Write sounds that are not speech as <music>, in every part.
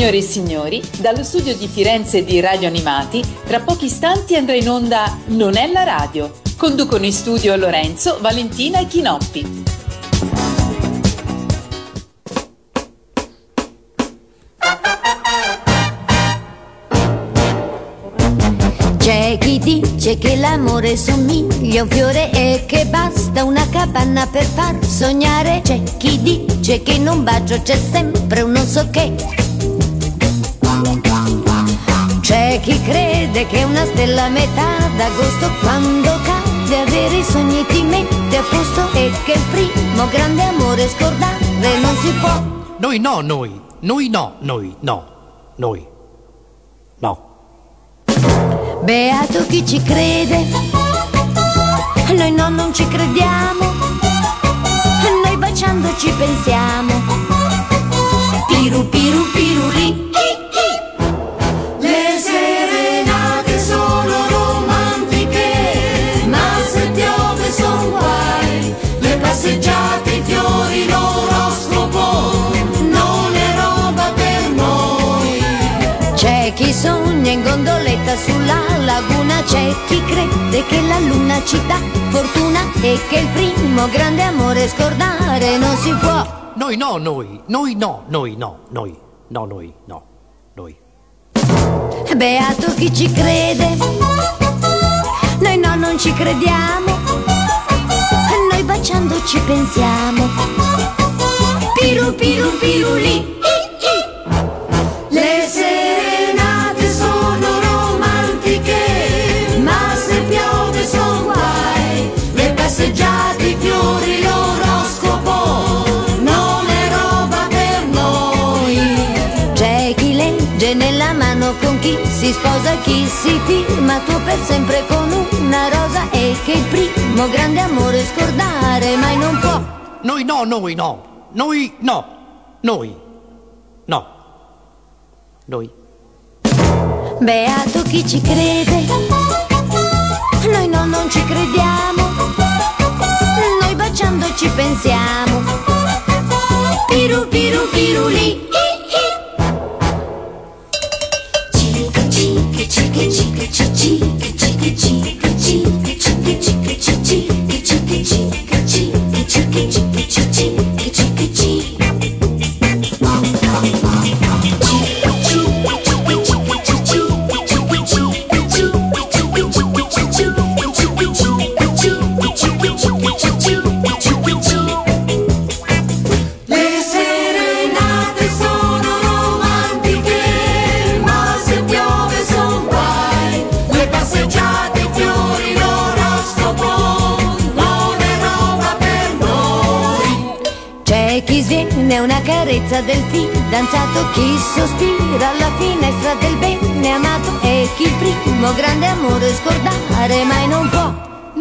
Signore e signori, dallo studio di Firenze di Radio Animati, tra pochi istanti andrà in onda Non è la radio. Conducono in studio Lorenzo, Valentina e Chinoppi. C'è chi dice che l'amore somiglia a un fiore e che basta una capanna per far sognare. C'è chi dice che in un bacio c'è sempre un non so che. C'è chi crede che una stella a metà d'agosto quando cade avere i sogni ti mette a posto e che il primo grande amore scordare non si può. Noi no, noi. Noi no, noi no. Noi. No. Beato chi ci crede, noi no, non ci crediamo, noi baciando ci pensiamo. Piru piru piruli. Le c'è chi crede che la luna ci dà fortuna e che il primo grande amore scordare non si può. Noi no, noi. Noi no, noi no. Noi. No, noi. No. Noi. Beato chi ci crede, noi no, non ci crediamo, noi baciando ci pensiamo. Piru piru piruli. Le si sposa, chi si firma tuo per sempre con una rosa e che il primo grande amore scordare mai non può. Noi no, noi no. Noi no. Noi. No. Noi. Beato chi ci crede, noi no, non ci crediamo, noi baciando ci pensiamo. Piru piru piruli. chica, chee chee.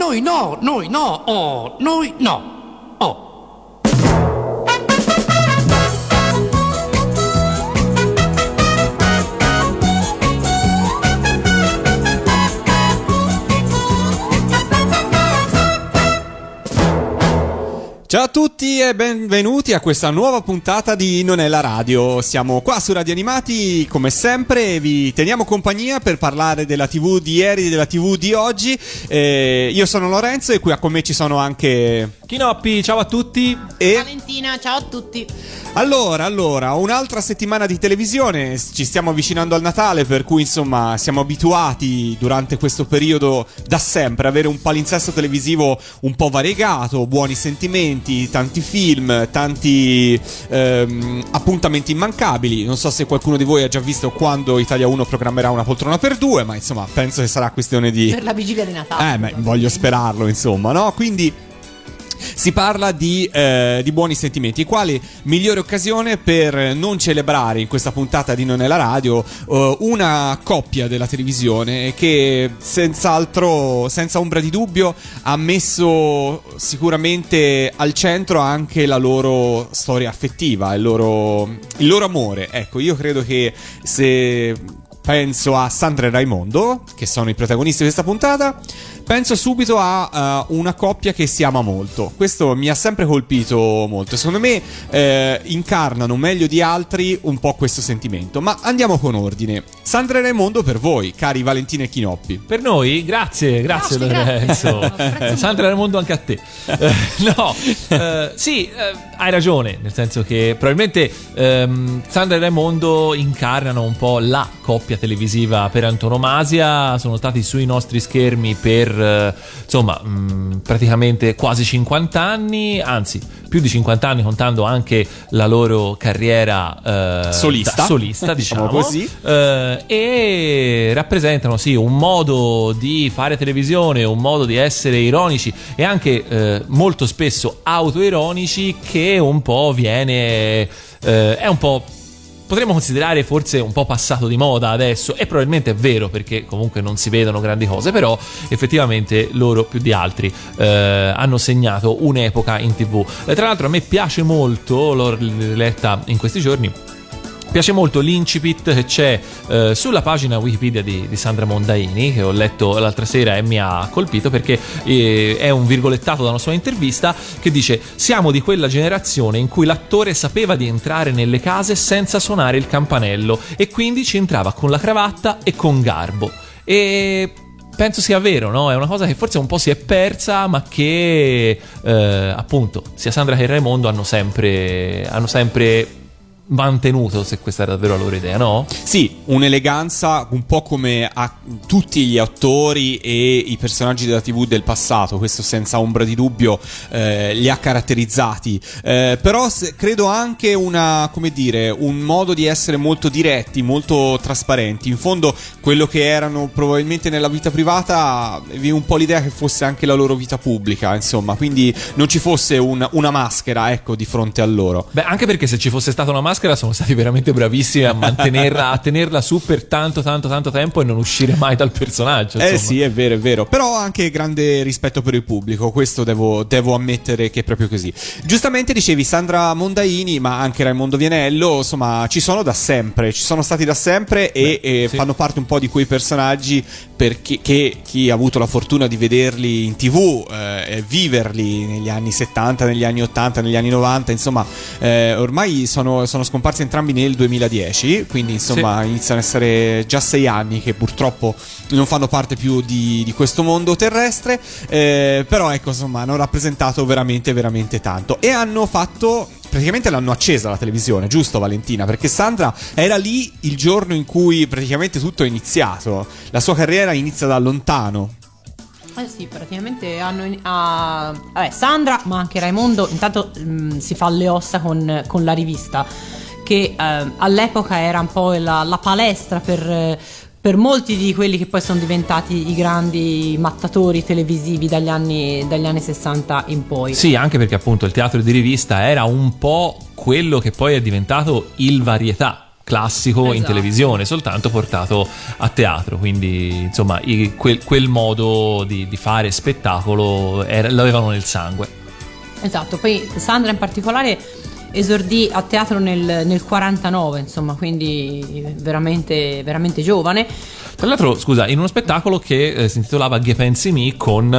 Noi no, noi no. Oh, noi no. Ciao a tutti e benvenuti a questa nuova puntata di Non è la radio. Siamo qua su Radio Animati come sempre e vi teniamo compagnia per parlare della TV di ieri e della TV di oggi. Eh, io sono Lorenzo e qui con me ci sono anche Chinoppi, ciao a tutti. e Valentina, ciao a tutti. allora, allora, un'altra settimana di televisione, ci stiamo avvicinando al Natale, per cui insomma siamo abituati durante questo periodo da sempre ad avere un palinsesto televisivo un po' variegato, buoni sentimenti, tanti film, tanti ehm, appuntamenti immancabili. Non so se qualcuno di voi ha già visto quando Italia 1 programmerà una poltrona per due, ma insomma penso che sarà questione di... Per la vigilia di Natale. Eh, beh, voglio sperarlo, insomma, no? Quindi si parla di, eh, di buoni sentimenti, quale migliore occasione per non celebrare in questa puntata di Non è la radio eh, una coppia della televisione che senz'altro, senza ombra di dubbio, ha messo sicuramente al centro anche la loro storia affettiva, il loro, il loro amore. Ecco, io credo che se penso a Sandra e Raimondo, che sono i protagonisti di questa puntata. Penso subito a uh, una coppia che si ama molto. Questo mi ha sempre colpito molto. Secondo me eh, incarnano meglio di altri un po' questo sentimento. Ma andiamo con ordine. Sandra e Raimondo per voi, cari Valentina e Chinoppi. Per noi, grazie, grazie, Grazie, Lorenzo. <laughs> grazie. Sandra Raimondo anche a te. Eh, no, eh, sì, eh, hai ragione, nel senso che probabilmente ehm, Sandra e Raimondo incarnano un po' la coppia televisiva per antonomasia, sono stati sui nostri schermi per eh, insomma mh, praticamente quasi 50 anni, anzi più di 50 anni contando anche la loro carriera eh, Solista. da solista <laughs> Diciamo diciamo così. eh, e rappresentano sì un modo di fare televisione, un modo di essere ironici e anche eh, molto spesso autoironici che un po' viene eh, è un po' potremmo considerare forse un po' passato di moda adesso e probabilmente è vero perché comunque non si vedono grandi cose però effettivamente loro più di altri eh, hanno segnato un'epoca in tv Eh, tra l'altro a me piace molto l'ho letta in questi giorni Piace molto l'incipit che c'è eh, sulla pagina Wikipedia di, di Sandra Mondaini, che ho letto l'altra sera e mi ha colpito perché eh, è un virgolettato da una sua intervista che dice: Siamo di quella generazione in cui l'attore sapeva di entrare nelle case senza suonare il campanello e quindi ci entrava con la cravatta e con garbo. E penso sia vero, no? È una cosa che forse un po' si è persa, ma che eh, appunto sia Sandra che Raimondo hanno sempre, hanno sempre mantenuto, se questa era davvero la loro idea, no? Sì, un'eleganza un po' come a tutti gli attori e i personaggi della TV del passato, questo senza ombra di dubbio eh, li ha caratterizzati. Eh, però se- credo anche una, come dire, un modo di essere molto diretti, molto trasparenti. In fondo, quello che erano probabilmente nella vita privata, avevi un po' l'idea che fosse anche la loro vita pubblica, insomma, quindi non ci fosse un- una maschera, ecco, di fronte a loro. Beh, anche perché se ci fosse stata una maschera sono stati veramente bravissimi a mantenerla, a tenerla su per tanto, tanto, tanto tempo e non uscire mai dal personaggio. Eh insomma. sì, è vero, è vero. Però anche grande rispetto per il pubblico, questo devo, devo ammettere che è proprio così. Giustamente dicevi Sandra Mondaini, ma anche Raimondo Vianello, insomma, ci sono da sempre, ci sono stati da sempre e, e sì. fanno parte un po' di quei personaggi per chi, che chi ha avuto la fortuna di vederli in tv, eh, viverli negli anni 70, negli anni 80, negli anni 90, insomma, eh, ormai sono, sono scomparsi entrambi nel 2010, quindi insomma iniziano ad essere già sei anni che purtroppo non fanno parte più di, di questo mondo terrestre, eh, però ecco insomma hanno rappresentato veramente veramente tanto. E hanno fatto... Praticamente l'hanno accesa la televisione, giusto Valentina? Perché Sandra era lì il giorno in cui praticamente tutto è iniziato. La sua carriera inizia da lontano. Eh sì, praticamente hanno. in- ah, Sandra, ma anche Raimondo, intanto mm, si fa le ossa con, con la rivista, che eh, all'epoca era un po' la, la palestra per. eh, per molti di quelli che poi sono diventati i grandi mattatori televisivi dagli anni, dagli anni 60 in poi. Sì, anche perché appunto il teatro di rivista era un po' quello che poi è diventato il varietà classico in Esatto. televisione, soltanto portato a teatro. Quindi, insomma, i- quel, quel modo di, di fare spettacolo era- l'avevano nel sangue. Esatto, poi Sandra in particolare esordì a teatro nel, nel 49, insomma, quindi veramente, veramente giovane. Tra l'altro, scusa, in uno spettacolo che eh, si intitolava Che pensi mi con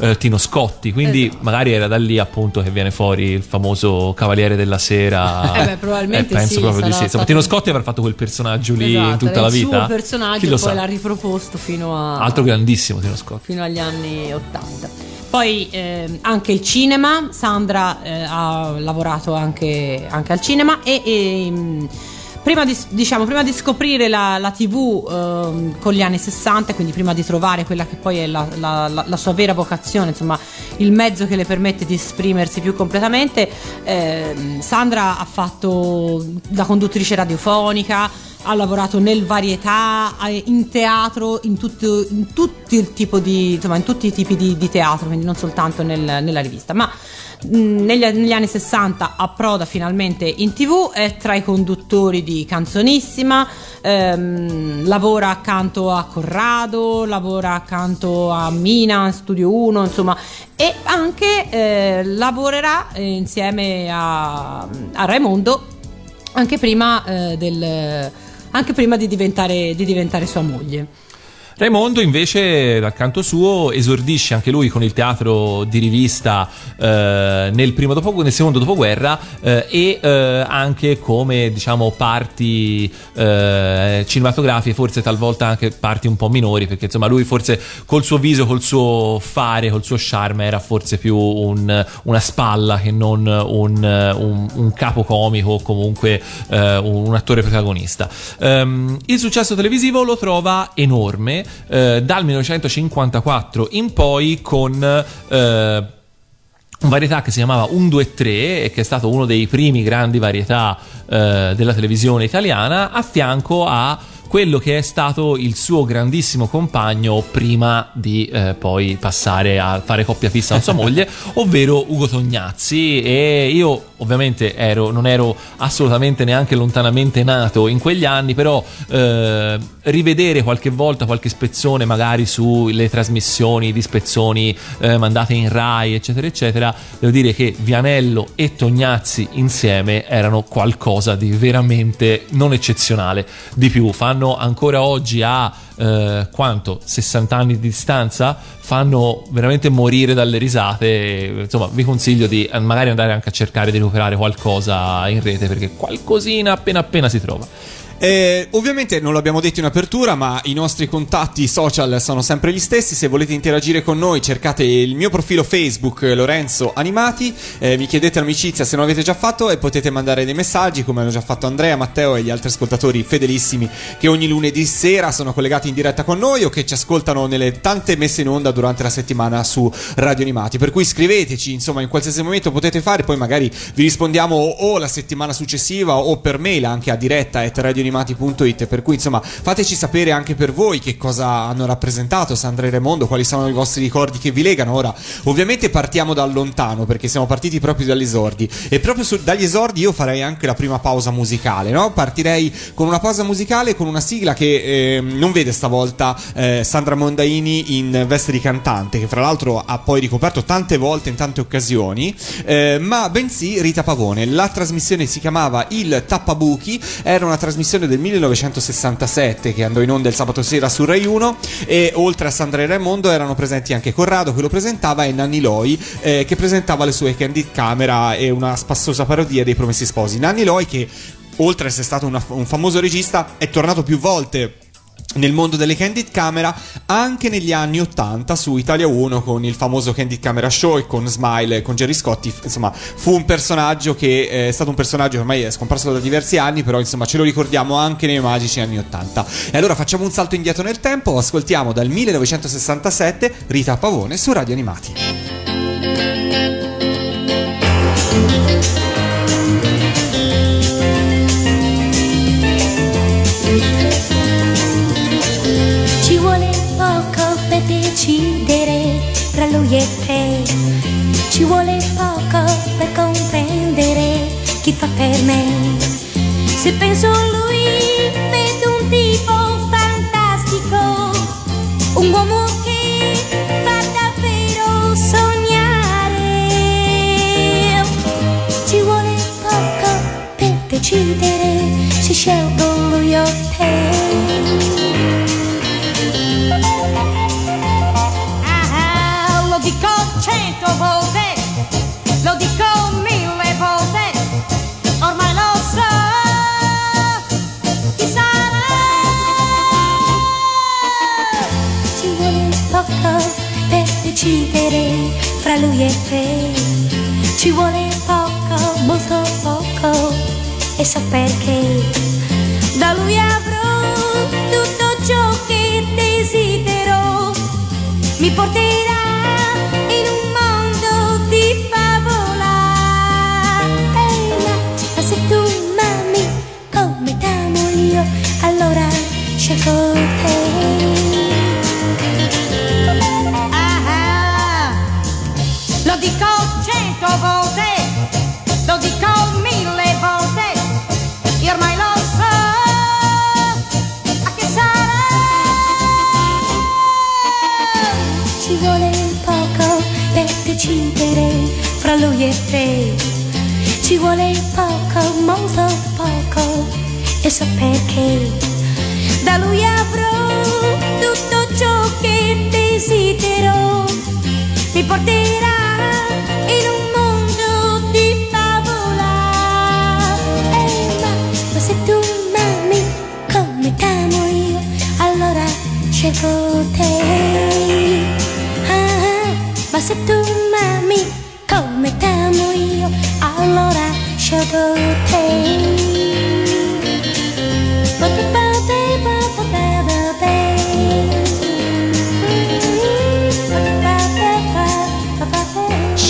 eh, Tino Scotti, quindi Esatto. magari era da lì appunto che viene fuori il famoso Cavaliere della Sera. Eh beh, probabilmente penso sì, proprio di sì. Insomma, Tino Scotti avrà fatto quel personaggio lì in Esatto, tutta era la il vita. suo personaggio poi sa? l'ha riproposto fino a Altro grandissimo Tino Scotti. fino agli anni 80. Poi ehm, anche il cinema, Sandra eh, ha lavorato anche, anche al cinema e, ehm, prima, di, diciamo, prima di scoprire la, la TV ehm, con gli anni 60, quindi prima di trovare quella che poi è la, la- la- la sua vera vocazione, insomma il mezzo che le permette di esprimersi più completamente, ehm, Sandra ha fatto da conduttrice radiofonica, ha lavorato nel varietà, eh, in teatro, in, tutto, in tutti il tipo di, insomma, in tutti i tipi di, di teatro, quindi non soltanto nel- nella rivista. Ma negli, negli anni 60 approda finalmente in tv, è tra i conduttori di Canzonissima, ehm, lavora accanto a Corrado, lavora accanto a Mina, Studio 1, insomma, e anche eh, lavorerà eh, insieme a, a Raimondo anche prima, eh, del, anche prima di, diventare, di diventare sua moglie. Raimondo invece dal canto suo esordisce anche lui con il teatro di rivista eh, nel, dopo- nel secondo dopoguerra eh, e eh, anche come diciamo parti eh, cinematografiche, forse talvolta anche parti un po' minori, perché insomma lui forse col suo viso, col suo fare, col suo charme era forse più un- una spalla che non un, un- un capo comico o comunque eh, un, attore protagonista. Ehm, il successo televisivo lo trova enorme eh, dal 1954 in poi con eh, un varietà che si chiamava 1, 2, 3 e che è stato uno dei primi grandi varietà eh, della televisione italiana a fianco a quello che è stato il suo grandissimo compagno prima di eh, poi passare a fare coppia fissa con sua <laughs> moglie, ovvero Ugo Tognazzi e io ovviamente ero, non ero assolutamente neanche lontanamente nato in quegli anni, però eh, rivedere qualche volta qualche spezzone magari sulle trasmissioni di spezzoni eh, mandate in Rai, eccetera, eccetera, devo dire che Vianello e Tognazzi insieme erano qualcosa di veramente non eccezionale. Di più, fanno ancora oggi a eh, quanto 60 anni di distanza fanno veramente morire dalle risate. Insomma vi consiglio di eh, magari andare anche a cercare di recuperare qualcosa in rete perché qualcosina appena appena si trova Eh, ovviamente non l'abbiamo detto in apertura, ma i nostri contatti social sono sempre gli stessi. Se volete interagire con noi, cercate il mio profilo Facebook Lorenzo Animati. eh, mi chiedete l'amicizia se non l'avete già fatto e potete mandare dei messaggi, come hanno già fatto Andrea, Matteo e gli altri ascoltatori fedelissimi che ogni lunedì sera sono collegati in diretta con noi o che ci ascoltano nelle tante messe in onda durante la settimana su Radio Animati. Per cui scriveteci, insomma, in qualsiasi momento potete fare, poi magari vi rispondiamo o la settimana successiva o per mail anche a diretta at radioanimati.it. Per cui, insomma, fateci sapere anche per voi che cosa hanno rappresentato Sandra e Raimondo, quali sono i vostri ricordi che vi legano. Ora, ovviamente partiamo da lontano perché siamo partiti proprio dagli esordi. E proprio su- dagli esordi io farei anche la prima pausa musicale, no? Partirei con una pausa musicale con una sigla che eh, non vede stavolta eh, Sandra Mondaini in veste di cantante, che fra l'altro ha poi ricoperto tante volte in tante occasioni, eh, ma bensì Rita Pavone. La trasmissione si chiamava Il Tappabuchi, era una trasmissione del 1967 che andò in onda il sabato sera su Rai 1 e oltre a Sandra e Raimondo erano presenti anche Corrado che lo presentava e Nanni Loi eh, che presentava le sue candid camera e una spassosa parodia dei Promessi Sposi. Nanni Loi che oltre a essere stato una- un famoso regista è tornato più volte nel mondo delle Candid Camera anche negli anni 80 su Italia 1 con il famoso Candid Camera Show e con Smile e con Jerry Scotti insomma fu un personaggio che eh, è stato un personaggio che ormai è scomparso da diversi anni però insomma ce lo ricordiamo anche nei magici anni 80 e allora facciamo un salto indietro nel tempo ascoltiamo dal 1967 Rita Pavone su Radio Animati decidere tra lui e te. Ci vuole poco per comprendere chi fa per me. Se penso a lui, vedo un tipo fantastico, un uomo che fa davvero sognare. Ci vuole poco per decidere se scelgo lui o te. Decidere fra lui e te. Ci vuole poco, molto poco, e so perché. Da lui avrò tutto ciò che desidero. Mi porterà in un mondo di favola. Ma se tu m'ami come io, allora scelgo te. Decidere fra lui e te. Ci vuole poco, molto poco, e so perché. Da lui avrò tutto ciò che desidero. Mi porterà in un mondo di favola. Eh, ma, ma se tu m'ami come t'amo io, allora scelgo te. Ah, ah, ma se tu come t'amo io, allora scelgo te.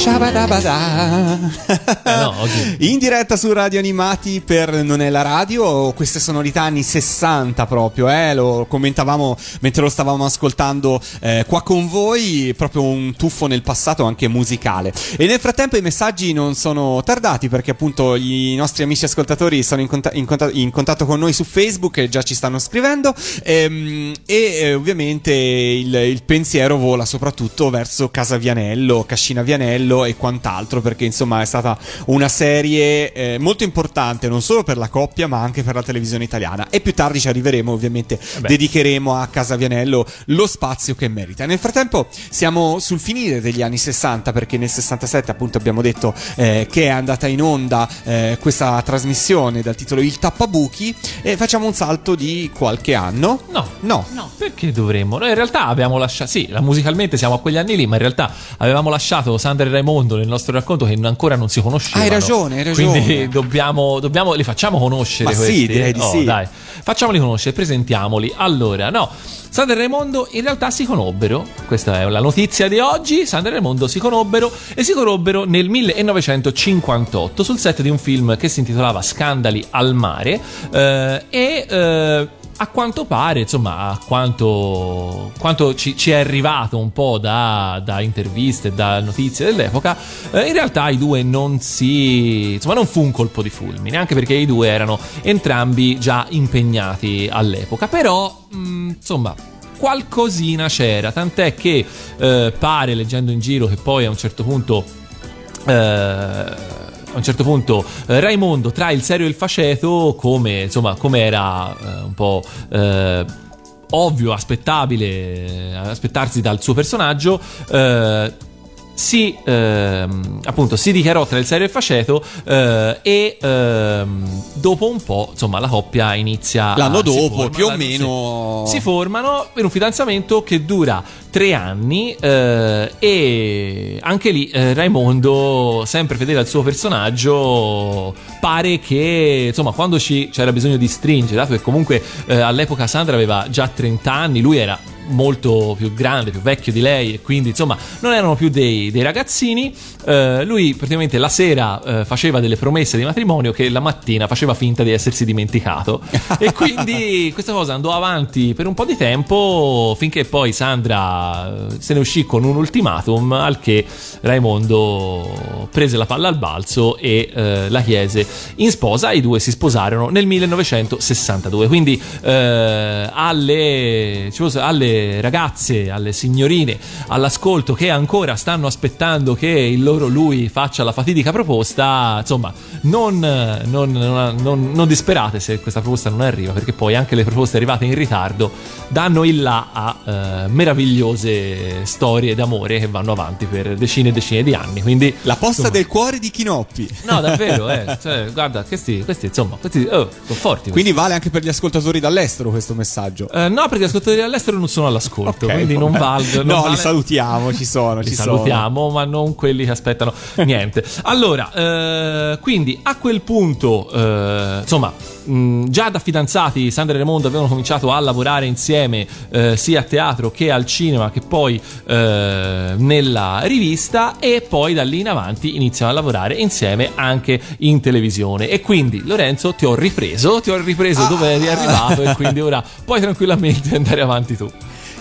Shabadabada. Eh no, oggi- In diretta su Radio Animati per Non è la radio, queste sonorità anni 60 proprio, eh, lo commentavamo mentre lo stavamo ascoltando eh, qua con voi, proprio un tuffo nel passato anche musicale. E nel frattempo i messaggi non sono tardati perché appunto i nostri amici ascoltatori sono in, conta- in conta- in contatto con noi su Facebook e già ci stanno scrivendo ehm, e eh, ovviamente il, il pensiero vola soprattutto verso Casa Vianello, Cascina Vianello e quant'altro perché insomma è stata una serie eh, molto importante non solo per la coppia ma anche per la televisione italiana e più tardi ci arriveremo ovviamente beh. dedicheremo a Casa Vianello lo spazio che merita. Nel frattempo siamo sul finire degli anni 60 perché nel 67 appunto abbiamo detto eh, che è andata in onda eh, questa trasmissione dal titolo Il Tappabuchi e facciamo un salto di qualche anno. No. No. No. Perché dovremmo? Noi in realtà abbiamo lasciato. Sì, musicalmente siamo a quegli anni lì, ma in realtà avevamo lasciato Sandra e Raimondo nel nostro racconto che ancora non si conoscevano. Hai ragione, hai ragione. Quindi dobbiamo, dobbiamo- li facciamo conoscere. Ma sì, questi? direi di Oh, sì. Dai, facciamoli conoscere, presentiamoli. Allora, no. Sandra e Raimondo in realtà si conobbero, questa è la notizia di oggi, Sandra e Raimondo si conobbero e si conobbero nel 1958 sul set di un film che si intitolava Scandali al mare eh, e eh, a quanto pare, insomma, a quanto, quanto ci, ci è arrivato un po' da, da interviste, da notizie dell'epoca, eh, in realtà i due non si. insomma, non fu un colpo di fulmine, anche perché i due erano entrambi già impegnati all'epoca. Però, mh, insomma. Qualcosina c'era, tant'è che eh, pare, leggendo in giro, che poi a un certo punto eh, a un certo punto eh, Raimondo tra il serio e il faceto come insomma come era eh, un po' eh, ovvio aspettabile eh, aspettarsi dal suo personaggio eh, si ehm, appunto si dichiarò tra il serio e il faceto eh, e ehm, dopo un po' insomma la coppia inizia L'anno a- si dopo, forma, più o meno. si formano per un fidanzamento che dura tre anni eh, e anche lì eh, Raimondo, sempre fedele al suo personaggio, pare che insomma quando ci, c'era bisogno di stringere, dato che comunque eh, all'epoca Sandra aveva già 30 anni, lui era molto più grande, più vecchio di lei e quindi insomma non erano più dei, dei ragazzini. Eh, lui praticamente la sera eh, faceva delle promesse di matrimonio che la mattina faceva finta di essersi dimenticato. <laughs> E quindi questa cosa andò avanti per un po' di tempo finché poi Sandra eh, se ne uscì con un ultimatum al che Raimondo prese la palla al balzo e eh, la chiese in sposa. I due si sposarono nel 1962 quindi eh, alle, fosse- alle ragazze alle signorine all'ascolto che ancora stanno aspettando che il loro lui faccia la fatidica proposta insomma non, non, non- non- disperate se questa proposta non arriva perché poi anche le proposte arrivate in ritardo danno il là a eh, meravigliose storie d'amore che vanno avanti per decine e decine di anni quindi La posta insomma, del cuore di Chinoppi. no davvero eh, <laughs> cioè, guarda questi, questi insomma questi oh, sono forti Quindi vale anche per gli ascoltatori dall'estero questo messaggio. eh, no, perché gli ascoltatori all'estero non sono all'ascolto, Ok, quindi non valgono. No, non li vale- salutiamo, ci sono, Li ci salutiamo, ma non quelli che aspettano niente. Allora, eh, quindi a quel punto, eh, insomma, mh, già da fidanzati Sandra e Raimondo avevano cominciato a lavorare insieme eh, sia a teatro che al cinema che poi eh, nella rivista e poi da lì in avanti iniziano a lavorare insieme anche in televisione. E quindi Lorenzo ti ho ripreso, ti ho ripreso dove eri arrivato e quindi ora puoi tranquillamente andare avanti tu.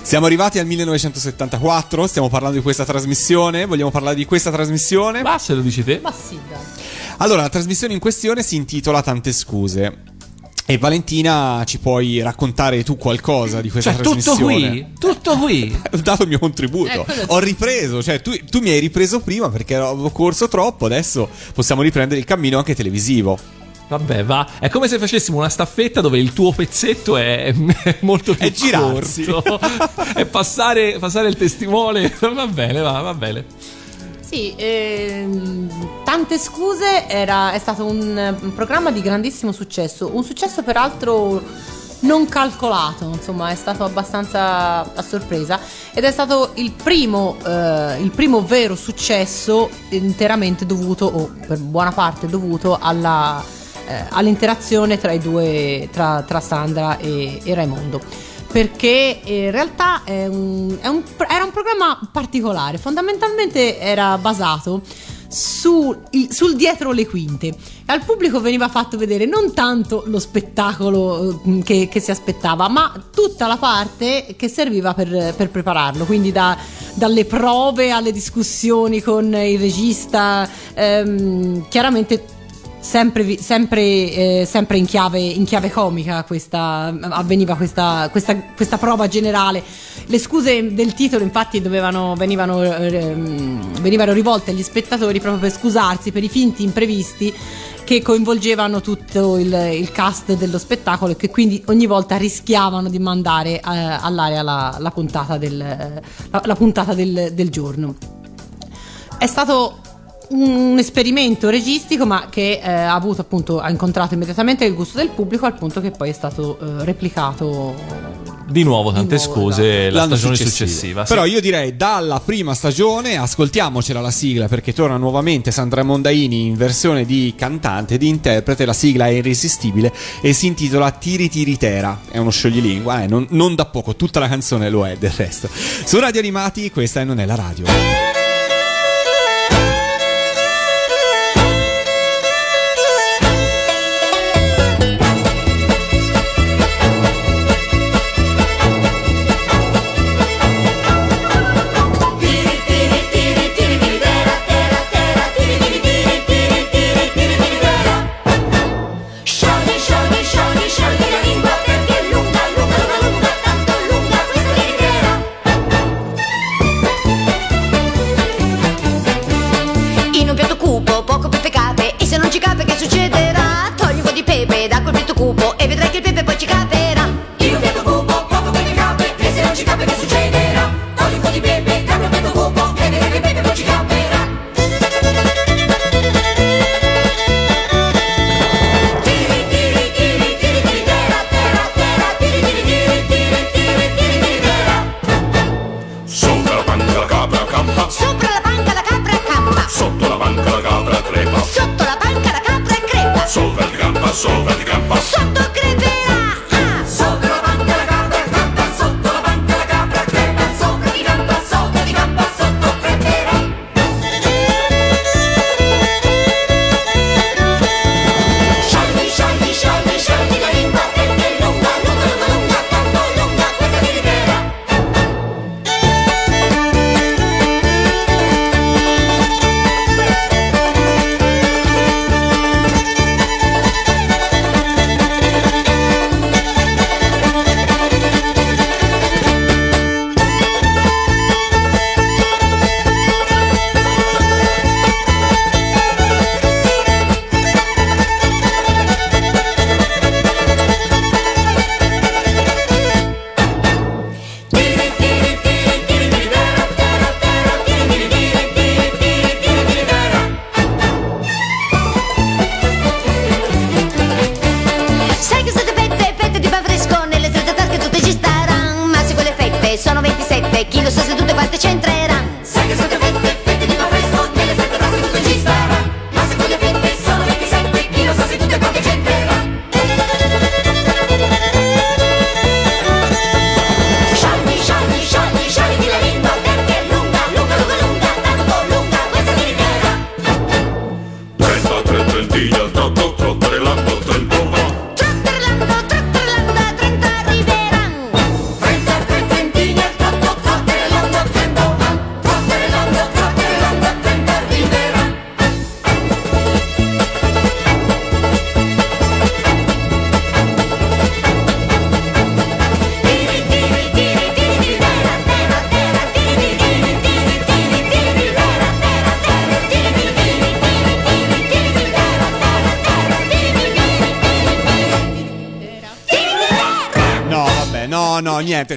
Siamo arrivati al 1974, stiamo parlando di questa trasmissione, vogliamo parlare di questa trasmissione? Ma se lo dici te. Ma sì, dai. Allora, la trasmissione in questione si intitola Tante scuse. E Valentina, ci puoi raccontare tu qualcosa di questa Cioè, tutto trasmissione? qui, tutto qui. <laughs> Ho dato il mio contributo. Eh. Ho ripreso, cioè tu, tu mi hai ripreso prima perché avevo corso troppo, adesso possiamo riprendere il cammino anche televisivo. Vabbè, va. È come se facessimo una staffetta dove il tuo pezzetto è <laughs> è molto più È girarsi. corto. <laughs> è passare, passare il testimone. <laughs> Va bene, va, va bene. Sì, ehm, tante scuse, era, è stato un, un programma di grandissimo successo, un successo peraltro non calcolato, insomma è stato abbastanza a sorpresa ed è stato il primo, eh, il primo vero successo interamente dovuto, o per buona parte dovuto, alla, eh, all'interazione tra due, tra, tra Sandra e, e Raimondo. Perché in realtà è un- è un- era un programma particolare, fondamentalmente era basato su- sul dietro le quinte. Al pubblico veniva fatto vedere non tanto lo spettacolo eh, che, che si aspettava, ma tutta la parte che serviva per, per prepararlo, quindi da- dalle prove alle discussioni con il regista, ehm, chiaramente sempre, sempre, eh, sempre in, chiave, in chiave comica questa, avveniva questa, questa, questa prova generale. Le scuse del titolo infatti dovevano, venivano, ehm, venivano rivolte agli spettatori proprio per scusarsi per i finti imprevisti che coinvolgevano tutto il, il cast dello spettacolo e che quindi ogni volta rischiavano di mandare eh, all'aria la, la puntata, del, la, la puntata del- del giorno. È stato un esperimento registico ma che eh, ha avuto appunto ha incontrato immediatamente il gusto del pubblico al punto che poi è stato eh, replicato Di nuovo, tante Di nuovo, scuse, la L'anno stagione successivo. successiva. sì. Però io direi dalla prima stagione ascoltiamocela la sigla perché torna nuovamente Sandra Mondaini in versione di cantante, di interprete. La sigla è irresistibile e si intitola Tiri Tiri Tera. È uno scioglilingua, eh, non, non da poco, tutta la canzone lo è del resto. Su Radio Animati questa non è la radio. Pepe da quel piatto cupo e vedrai che il pepe poi ci caperà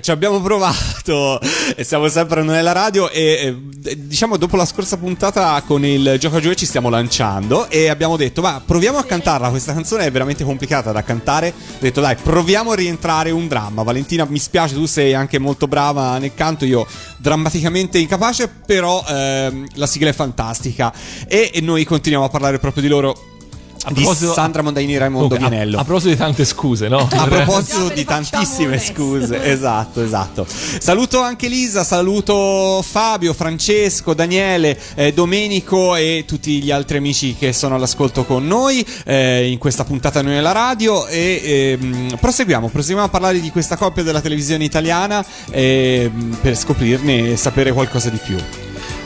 ci abbiamo provato e siamo sempre nella radio e eh, diciamo dopo la scorsa puntata con il Gioco a Gioco ci stiamo lanciando e abbiamo detto ma proviamo a cantarla, questa canzone è veramente complicata da cantare, ho detto dai proviamo a rientrare un dramma, Valentina mi spiace tu sei anche molto brava nel canto, io drammaticamente incapace, però ehm, la sigla è fantastica e, e noi continuiamo a parlare proprio di loro. A di Sandra Mondaini e Raimondo Comunque, a- Vianello. A, proposito di tante scuse, no? A proposito di tantissime adesso. scuse, esatto, esatto. Saluto anche Lisa, saluto Fabio, Francesco, Daniele, eh, Domenico e tutti gli altri amici che sono all'ascolto con noi eh, in questa puntata Noi alla radio e ehm, proseguiamo, proseguiamo a parlare di questa coppia della televisione italiana ehm, per scoprirne e sapere qualcosa di più.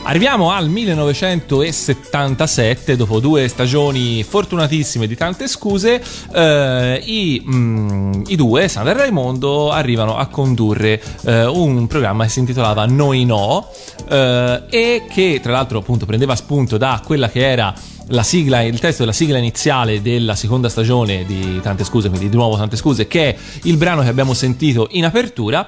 Arriviamo al 1977, dopo due stagioni fortunatissime di tante scuse, eh, i, mm, i due, Sandra e Raimondo, arrivano a condurre eh, un programma che si intitolava Noi No eh, e che tra l'altro appunto prendeva spunto da quella che era la sigla, il testo della sigla iniziale della seconda stagione di Tante Scuse, quindi di nuovo Tante Scuse, che è il brano che abbiamo sentito in apertura.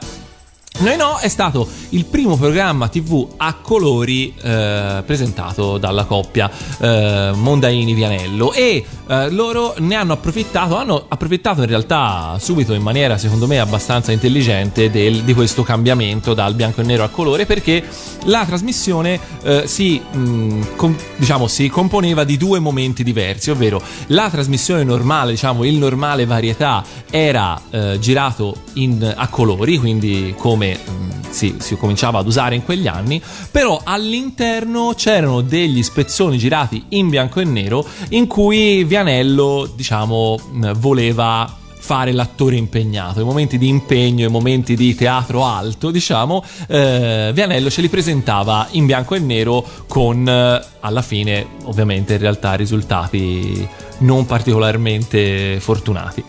Noi no è stato il primo programma TV a colori eh, presentato dalla coppia eh, Mondaini-Vianello e eh, loro ne hanno approfittato, hanno approfittato in realtà subito in maniera secondo me abbastanza intelligente del- di questo cambiamento dal bianco e nero a colore perché la trasmissione eh, si, mh, com- diciamo, si componeva di due momenti diversi, ovvero la trasmissione normale, diciamo il normale varietà era eh, girato in- a colori, quindi come mh, si, si cominciava ad usare in quegli anni, però all'interno c'erano degli spezzoni girati in bianco e nero in cui Vianello, diciamo, mh, voleva fare l'attore impegnato, i momenti di impegno, i momenti di teatro alto, diciamo, eh, Vianello ce li presentava in bianco e nero con eh, alla fine ovviamente in realtà risultati non particolarmente fortunati.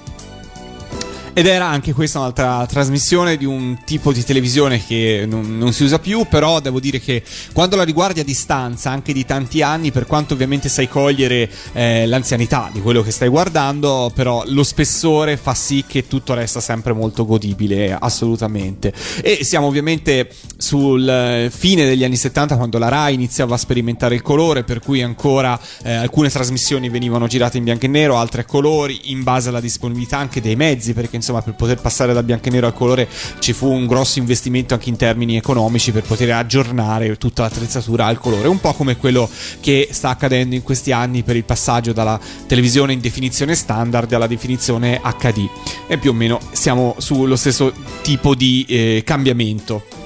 Ed era anche questa un'altra trasmissione di un tipo di televisione che non, non si usa più, però devo dire che quando la riguardi a distanza, anche di tanti anni, per quanto ovviamente sai cogliere eh, l'anzianità di quello che stai guardando, però lo spessore fa sì che tutto resta sempre molto godibile, assolutamente. E siamo ovviamente sul eh, fine degli anni 70 quando la RAI iniziava a sperimentare il colore, per cui ancora eh, alcune trasmissioni venivano girate in bianco e nero, altre a colori, in base alla disponibilità anche dei mezzi, perché insomma per poter passare dal bianco e nero al colore ci fu un grosso investimento anche in termini economici per poter aggiornare tutta l'attrezzatura al colore, un po' come quello che sta accadendo in questi anni per il passaggio dalla televisione in definizione standard alla definizione HD. E più o meno siamo sullo stesso tipo di eh, cambiamento.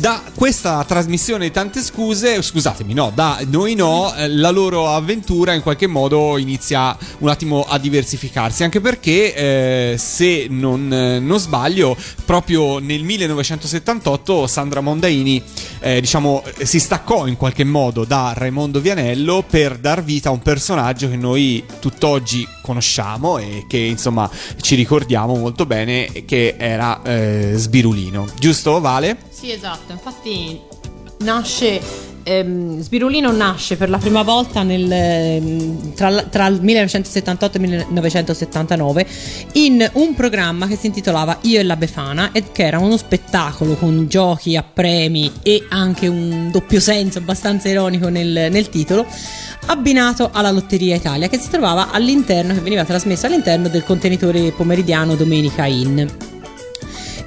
Da questa trasmissione tante scuse, scusatemi, no, da noi no, eh, la loro avventura in qualche modo inizia un attimo a diversificarsi, anche perché eh, se non, eh, non sbaglio, proprio nel 1978 Sandra Mondaini, eh, diciamo, si staccò in qualche modo da Raimondo Vianello per dar vita a un personaggio che noi tutt'oggi conosciamo e che insomma ci ricordiamo molto bene, che era eh, Sbirulino. Giusto, Vale? Sì, esatto. Infatti nasce ehm, Sbirulino nasce per la prima volta nel, ehm, tra, tra il 1978 e il 1979 in un programma che si intitolava Io e la Befana e che era uno spettacolo con giochi a premi e anche un doppio senso abbastanza ironico nel, nel titolo abbinato alla Lotteria Italia che si trovava all'interno che veniva trasmesso all'interno del contenitore pomeridiano Domenica In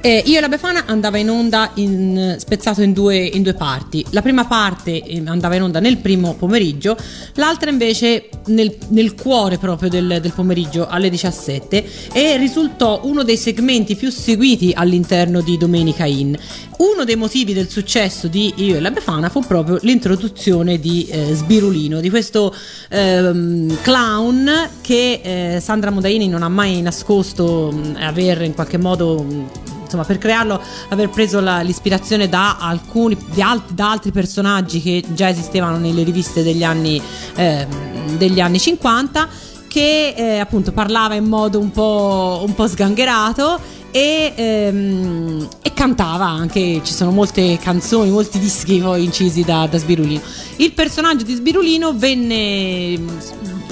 eh, Io e la Befana andava in onda in- spezzato in due, in due parti. La prima parte eh, andava in onda nel primo pomeriggio, l'altra invece nel, nel cuore proprio del, del pomeriggio alle 17 e risultò uno dei segmenti più seguiti all'interno di Domenica In. Uno dei motivi del successo di Io e la Befana fu proprio l'introduzione di eh, Sbirulino, di questo ehm, clown che eh, Sandra Modaini non ha mai nascosto mh, aver in qualche modo mh, insomma per crearlo aver preso la- l'ispirazione da alcuni alt- da altri personaggi che già esistevano nelle riviste degli anni ehm, degli anni 50 che eh, appunto parlava in modo un po', un po' sgangherato e, ehm, e cantava anche, ci sono molte canzoni, molti dischi poi incisi da, da Sbirulino. Il personaggio di Sbirulino venne,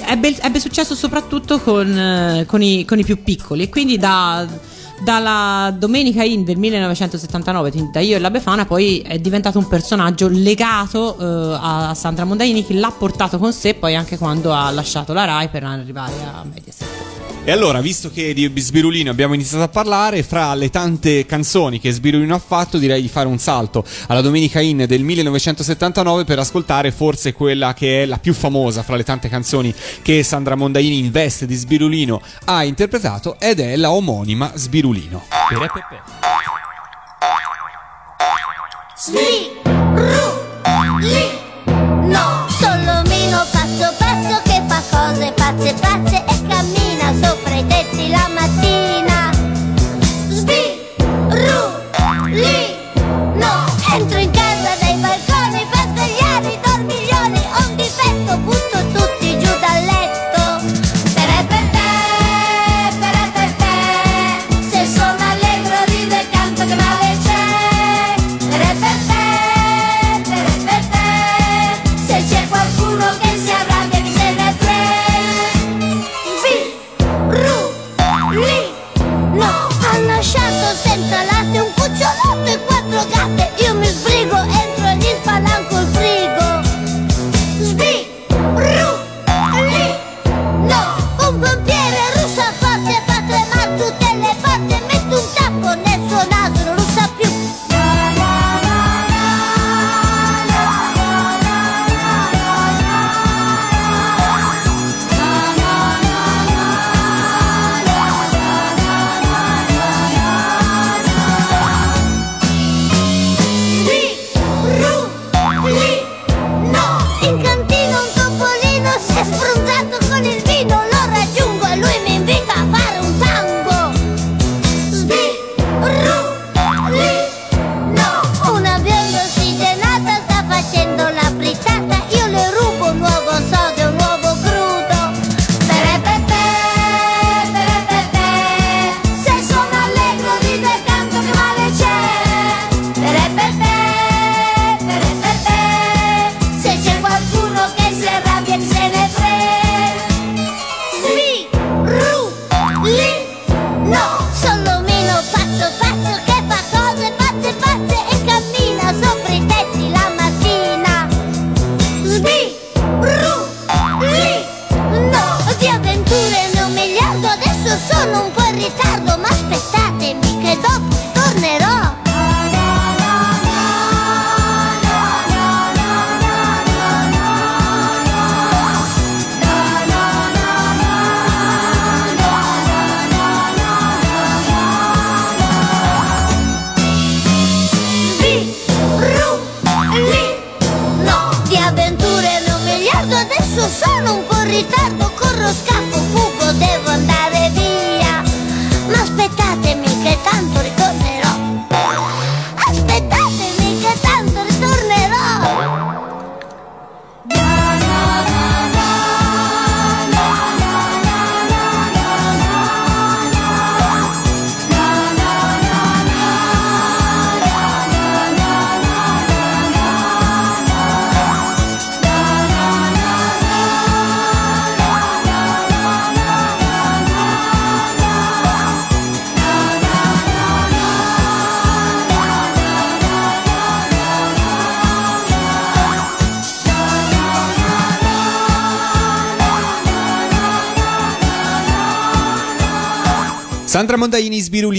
ebbe, ebbe successo soprattutto con, eh, con i, con i più piccoli e quindi da, dalla Domenica In del 1979, quindi da Io e la Befana, poi è diventato un personaggio legato eh, a Sandra Mondaini che l'ha portato con sé poi anche quando ha lasciato la Rai per arrivare a Mediaset. E allora, visto che di Sbirulino abbiamo iniziato a parlare, fra le tante canzoni che Sbirulino ha fatto, direi di fare un salto alla Domenica In del 1979 per ascoltare forse quella che è la più famosa fra le tante canzoni che Sandra Mondaini in veste di Sbirulino ha interpretato ed è la omonima Sbirulino. Per e pe pe. No, solo meno pazzo pazzo che fa cose pazze pazze sofre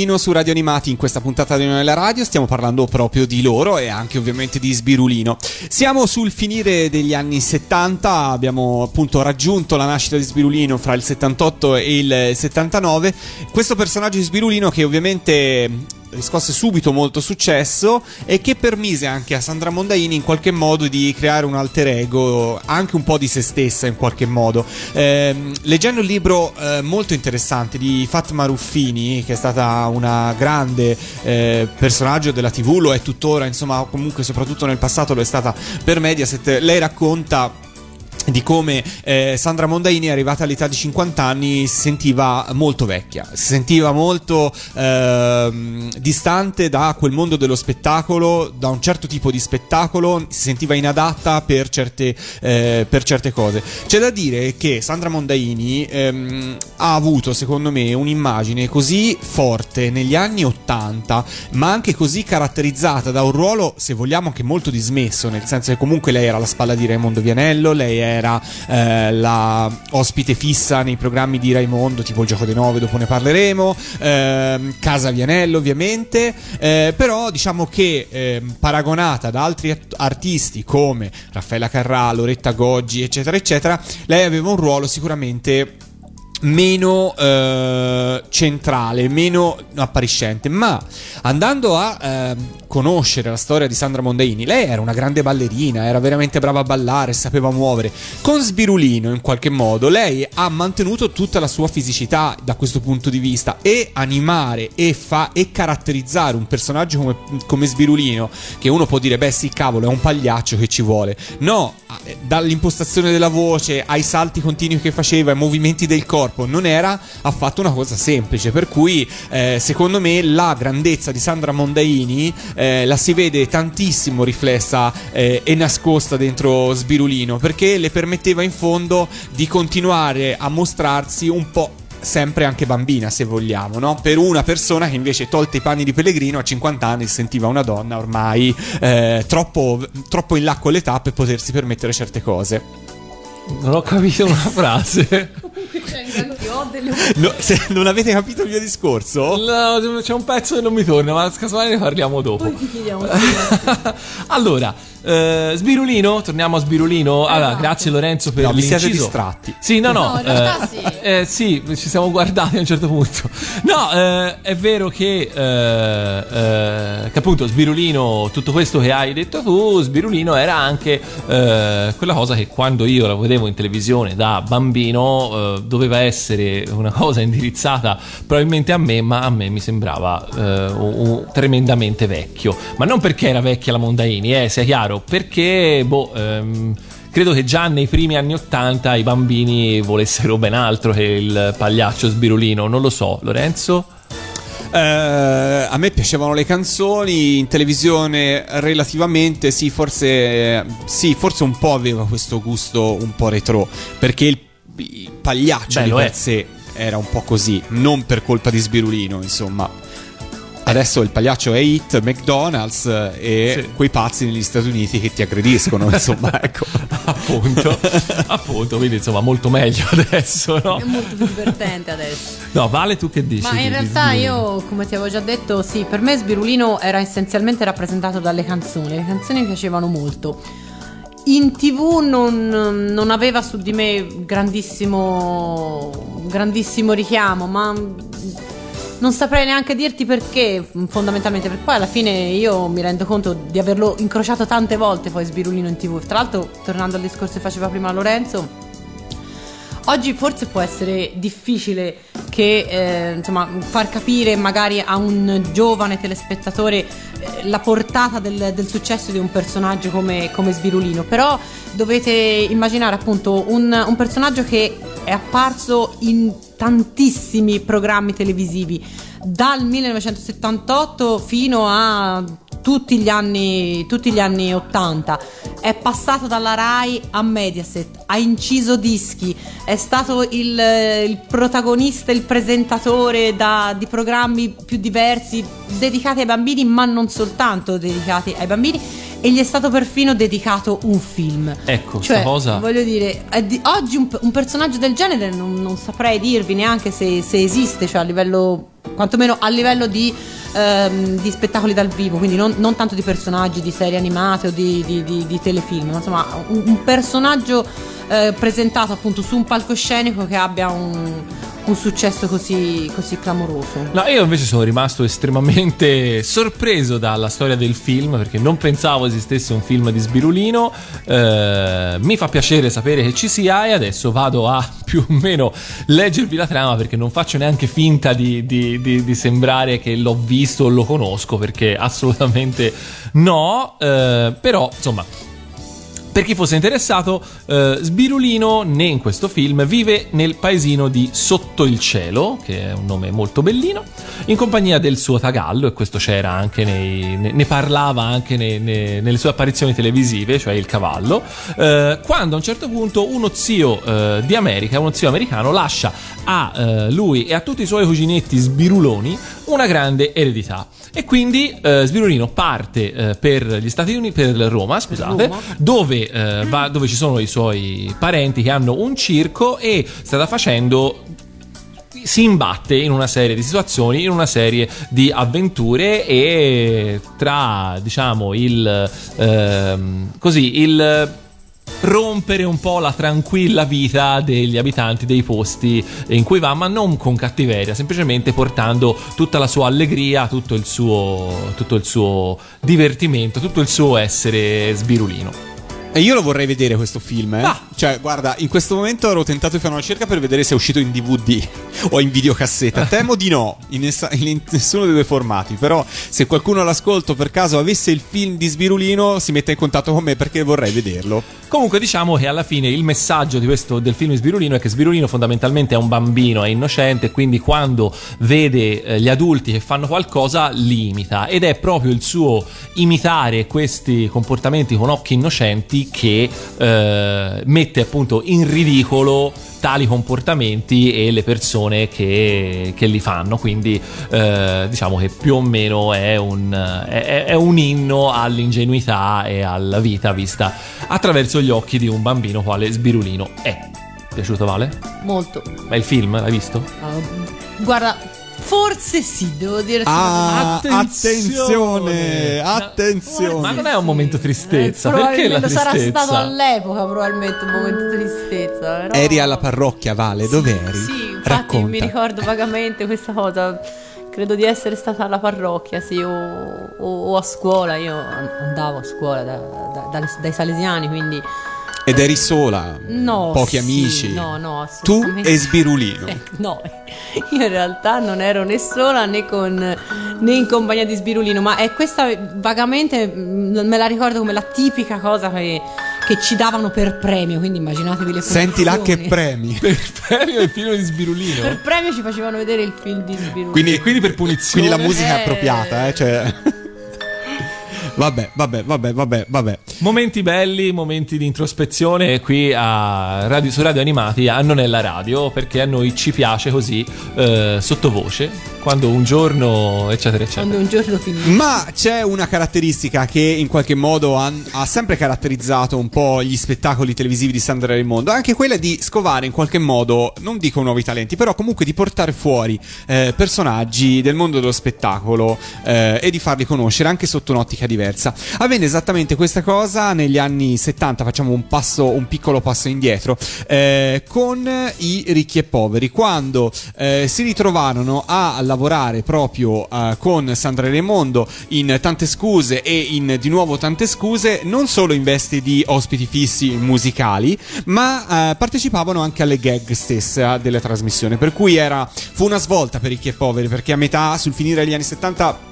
Sbirulino su Radio Animati in questa puntata di Noi la Radio stiamo parlando proprio di loro e anche ovviamente di Sbirulino. Siamo sul finire degli anni 70, abbiamo appunto raggiunto la nascita di Sbirulino fra il 78 e il 79. Questo personaggio di Sbirulino che ovviamente riscosse subito molto successo e che permise anche a Sandra Mondaini in qualche modo di creare un alter ego, anche un po' di se stessa in qualche modo. Ehm, leggendo un libro eh, molto interessante di Fatma Ruffini, che è stata una grande eh, personaggio della TV, lo è tuttora, insomma, comunque soprattutto nel passato lo è stata per Mediaset, lei racconta di come eh, Sandra Mondaini arrivata all'età di 50 anni si sentiva molto vecchia, si sentiva molto ehm, distante da quel mondo dello spettacolo, da un certo tipo di spettacolo, si sentiva inadatta per certe, eh, per certe cose. C'è da dire che Sandra Mondaini ehm, ha avuto secondo me un'immagine così forte negli anni 80, ma anche così caratterizzata da un ruolo, se vogliamo, anche molto dismesso, nel senso che comunque lei era la spalla di Raimondo Vianello, lei era eh, la ospite fissa nei programmi di Raimondo, tipo il gioco dei nove, dopo ne parleremo, ehm, Casa Vianello ovviamente, eh, però diciamo che ehm, paragonata ad altri at- artisti come Raffaella Carrà, Loretta Goggi, eccetera, eccetera, lei aveva un ruolo sicuramente meno eh, centrale, meno appariscente, ma andando a eh, conoscere la storia di Sandra Mondaini, lei era una grande ballerina, era veramente brava a ballare, sapeva muovere. Con Sbirulino, in qualche modo, lei ha mantenuto tutta la sua fisicità da questo punto di vista e animare e, fa, e caratterizzare un personaggio come, come Sbirulino, che uno può dire, beh sì, cavolo, è un pagliaccio che ci vuole. No, eh, dall'impostazione della voce ai salti continui che faceva, ai movimenti del corpo, non era affatto una cosa semplice. Per cui, eh, secondo me, la grandezza di Sandra Mondaini eh, la si vede tantissimo riflessa eh, e nascosta dentro Sbirulino, perché le permetteva in fondo di continuare a mostrarsi un po' sempre anche bambina, se vogliamo, no? Per una persona che invece, tolte i panni di Pellegrino, a 50 anni si sentiva una donna ormai eh, troppo, troppo in là con l'età per potersi permettere certe cose. Non ho capito una frase. No, se non avete capito il mio discorso, No, c'è un pezzo che non mi torna, ma casomai ne parliamo dopo. Poi ti chiediamo. <laughs> <laughs> allora, eh, Sbirulino, torniamo a Sbirulino. Allora, grazie Lorenzo per no, vi siete l'inciso. distratti. Sì, no, no. No, in realtà eh, sì. eh, sì, ci siamo guardati a un certo punto. No, eh, è vero che, eh, che appunto Sbirulino, tutto questo che hai detto tu, Sbirulino era anche quella cosa che quando io la vedevo in televisione da bambino doveva essere una cosa indirizzata probabilmente a me, ma a me mi sembrava un- un- tremendamente vecchio. Ma non perché era vecchia la Mondaini, eh, sia chiaro, perché boh. ehm, Credo che già nei primi anni Ottanta i bambini volessero ben altro che il pagliaccio sbirulino, non lo so, Lorenzo? Eh, a me piacevano le canzoni, in televisione relativamente sì, forse sì, forse un po' aveva questo gusto un po' retro, perché il, il pagliaccio Beh, di per sé era un po' così, non per colpa di Sbirulino, insomma. Adesso il pagliaccio è Hit, McDonald's eh, e Sì. quei pazzi negli Stati Uniti che ti aggrediscono, <laughs> insomma, ecco. appunto, appunto, quindi insomma molto meglio <laughs> adesso, no? È molto più divertente adesso. No, Vale tu che dici? Ma di- in di realtà Sbirulino? io, come ti avevo già detto, sì, per me Sbirulino era essenzialmente rappresentato dalle canzoni. Le canzoni mi piacevano molto. In tv non, non aveva su di me grandissimo, grandissimo richiamo, ma non saprei neanche dirti perché, fondamentalmente, perché poi alla fine io mi rendo conto di averlo incrociato tante volte poi Sbirulino in tv. Tra l'altro, tornando al discorso che faceva prima Lorenzo, Oggi forse può essere difficile che, eh, insomma, far capire magari a un giovane telespettatore eh, la portata del, del successo di un personaggio come, come Sbirulino, però dovete immaginare appunto un, un personaggio che è apparso in tantissimi programmi televisivi dal 1978 fino a tutti gli anni, tutti gli anni 80 è passato dalla Rai a Mediaset, ha inciso dischi, è stato il, il protagonista, il presentatore da- di programmi più diversi dedicati ai bambini, ma non soltanto dedicati ai bambini, e gli è stato perfino dedicato un film. Ecco, Cioè, cosa. voglio dire, di- oggi un, un personaggio del genere non, non saprei dirvi neanche se, se esiste, cioè a livello, quantomeno a livello di, ehm, di spettacoli dal vivo, quindi non, non tanto di personaggi, di serie animate o di, di- di- di telefilm, ma insomma un, un personaggio eh, presentato appunto su un palcoscenico che abbia un, un successo così, così clamoroso. No, io invece sono rimasto estremamente sorpreso dalla storia del film perché non pensavo esistesse un film di Sbirulino. Eh, mi fa piacere sapere che ci sia e adesso vado a <laughs> più o meno leggervi la trama perché non faccio neanche finta di, di- di- di sembrare che l'ho visto o lo conosco perché assolutamente no. Eh, però insomma. Per chi fosse interessato, eh, Sbirulino, né in questo film, vive nel paesino di Sotto il Cielo, che è un nome molto bellino, in compagnia del suo tagallo, e questo c'era anche nei, ne, ne parlava anche nei- ne- nelle sue apparizioni televisive, cioè il cavallo, eh, quando a un certo punto uno zio eh, di America, uno zio americano, lascia a eh, lui e a tutti i suoi cuginetti sbiruloni una grande eredità. E quindi eh, Sbirulino parte eh, per gli Stati Uniti, per Roma, scusate, dove, eh, va- dove ci sono i suoi parenti che hanno un circo e strada facendo si imbatte in una serie di situazioni, in una serie di avventure e tra, diciamo, il ehm, così il rompere un po' la tranquilla vita degli abitanti dei posti in cui va, ma non con cattiveria, semplicemente portando tutta la sua allegria, tutto il suo, tutto il suo divertimento, tutto il suo essere sbirulino. E io lo vorrei vedere questo film, eh. Ah. Cioè, guarda, in questo momento ero tentato di fare una ricerca per vedere se è uscito in DVD o in videocassetta. <laughs> Temo di no, in, nessa- in nessuno dei due formati. Però, se qualcuno all'ascolto per caso avesse il film di Sbirulino, si metta in contatto con me perché vorrei vederlo. Comunque diciamo che alla fine il messaggio di questo, del film di Sbirulino è che Sbirulino fondamentalmente è un bambino, è innocente, quindi quando vede eh, gli adulti che fanno qualcosa li imita ed è proprio il suo imitare questi comportamenti con occhi innocenti che eh, mette appunto in ridicolo tali comportamenti e le persone che, che li fanno quindi eh, diciamo che più o meno è un, è- è un inno all'ingenuità e alla vita vista attraverso gli occhi di un bambino quale Sbirulino è. Piaciuto Vale? Molto. Ma il film l'hai visto? Ah, guarda, forse sì, devo dire. Ah, Attenzione! attenzione, attenzione. Ma non è un momento tristezza, Eh, perché la probabilmente sarà tristezza? stato all'epoca probabilmente un momento di tristezza. però- Eri alla parrocchia, Vale, dov'eri? Sì, infatti Racconta. mi ricordo vagamente questa cosa. Credo di essere stata alla parrocchia, sì, o, o- o a scuola. Io an- andavo a scuola da- da- dalle- dai salesiani, quindi Ed eri sola, no. pochi sì, amici. No, no, Tu e Sbirulino. <laughs> Eh, No, io in realtà non ero né sola né, con, né in compagnia di Sbirulino, ma è questa vagamente mm, me la ricordo come la tipica cosa che, che ci davano per premio, quindi immaginatevi le Senti là che premi. <laughs> Per premio il film di Sbirulino? Per premio ci facevano vedere il film di Sbirulino. Quindi, quindi per punizione? Quindi la musica è Eh. appropriata, eh, cioè... Vabbè, vabbè, vabbè, vabbè, vabbè. Momenti belli, momenti di introspezione qui a radio, su Radio Animati a Non è la radio, perché a noi ci piace così eh, sottovoce, quando un giorno, eccetera, eccetera. Quando un giorno finisce. Ma c'è una caratteristica che in qualche modo ha, ha sempre caratterizzato un po' gli spettacoli televisivi di Sandra Raimondo, anche quella di scovare in qualche modo, non dico nuovi talenti, però comunque di portare fuori eh, personaggi del mondo dello spettacolo eh, e di farli conoscere anche sotto un'ottica diversa. Avvenne esattamente questa cosa negli anni 70, facciamo un passo, un piccolo passo indietro, eh, con i ricchi e poveri, quando eh, si ritrovarono a lavorare proprio eh, con Sandra Raimondo in Tante Scuse e in Di nuovo Tante Scuse, non solo in vesti di ospiti fissi musicali, ma eh, partecipavano anche alle gag stesse della trasmissione, per cui era, fu una svolta per ricchi e poveri, perché a metà, sul finire degli anni 70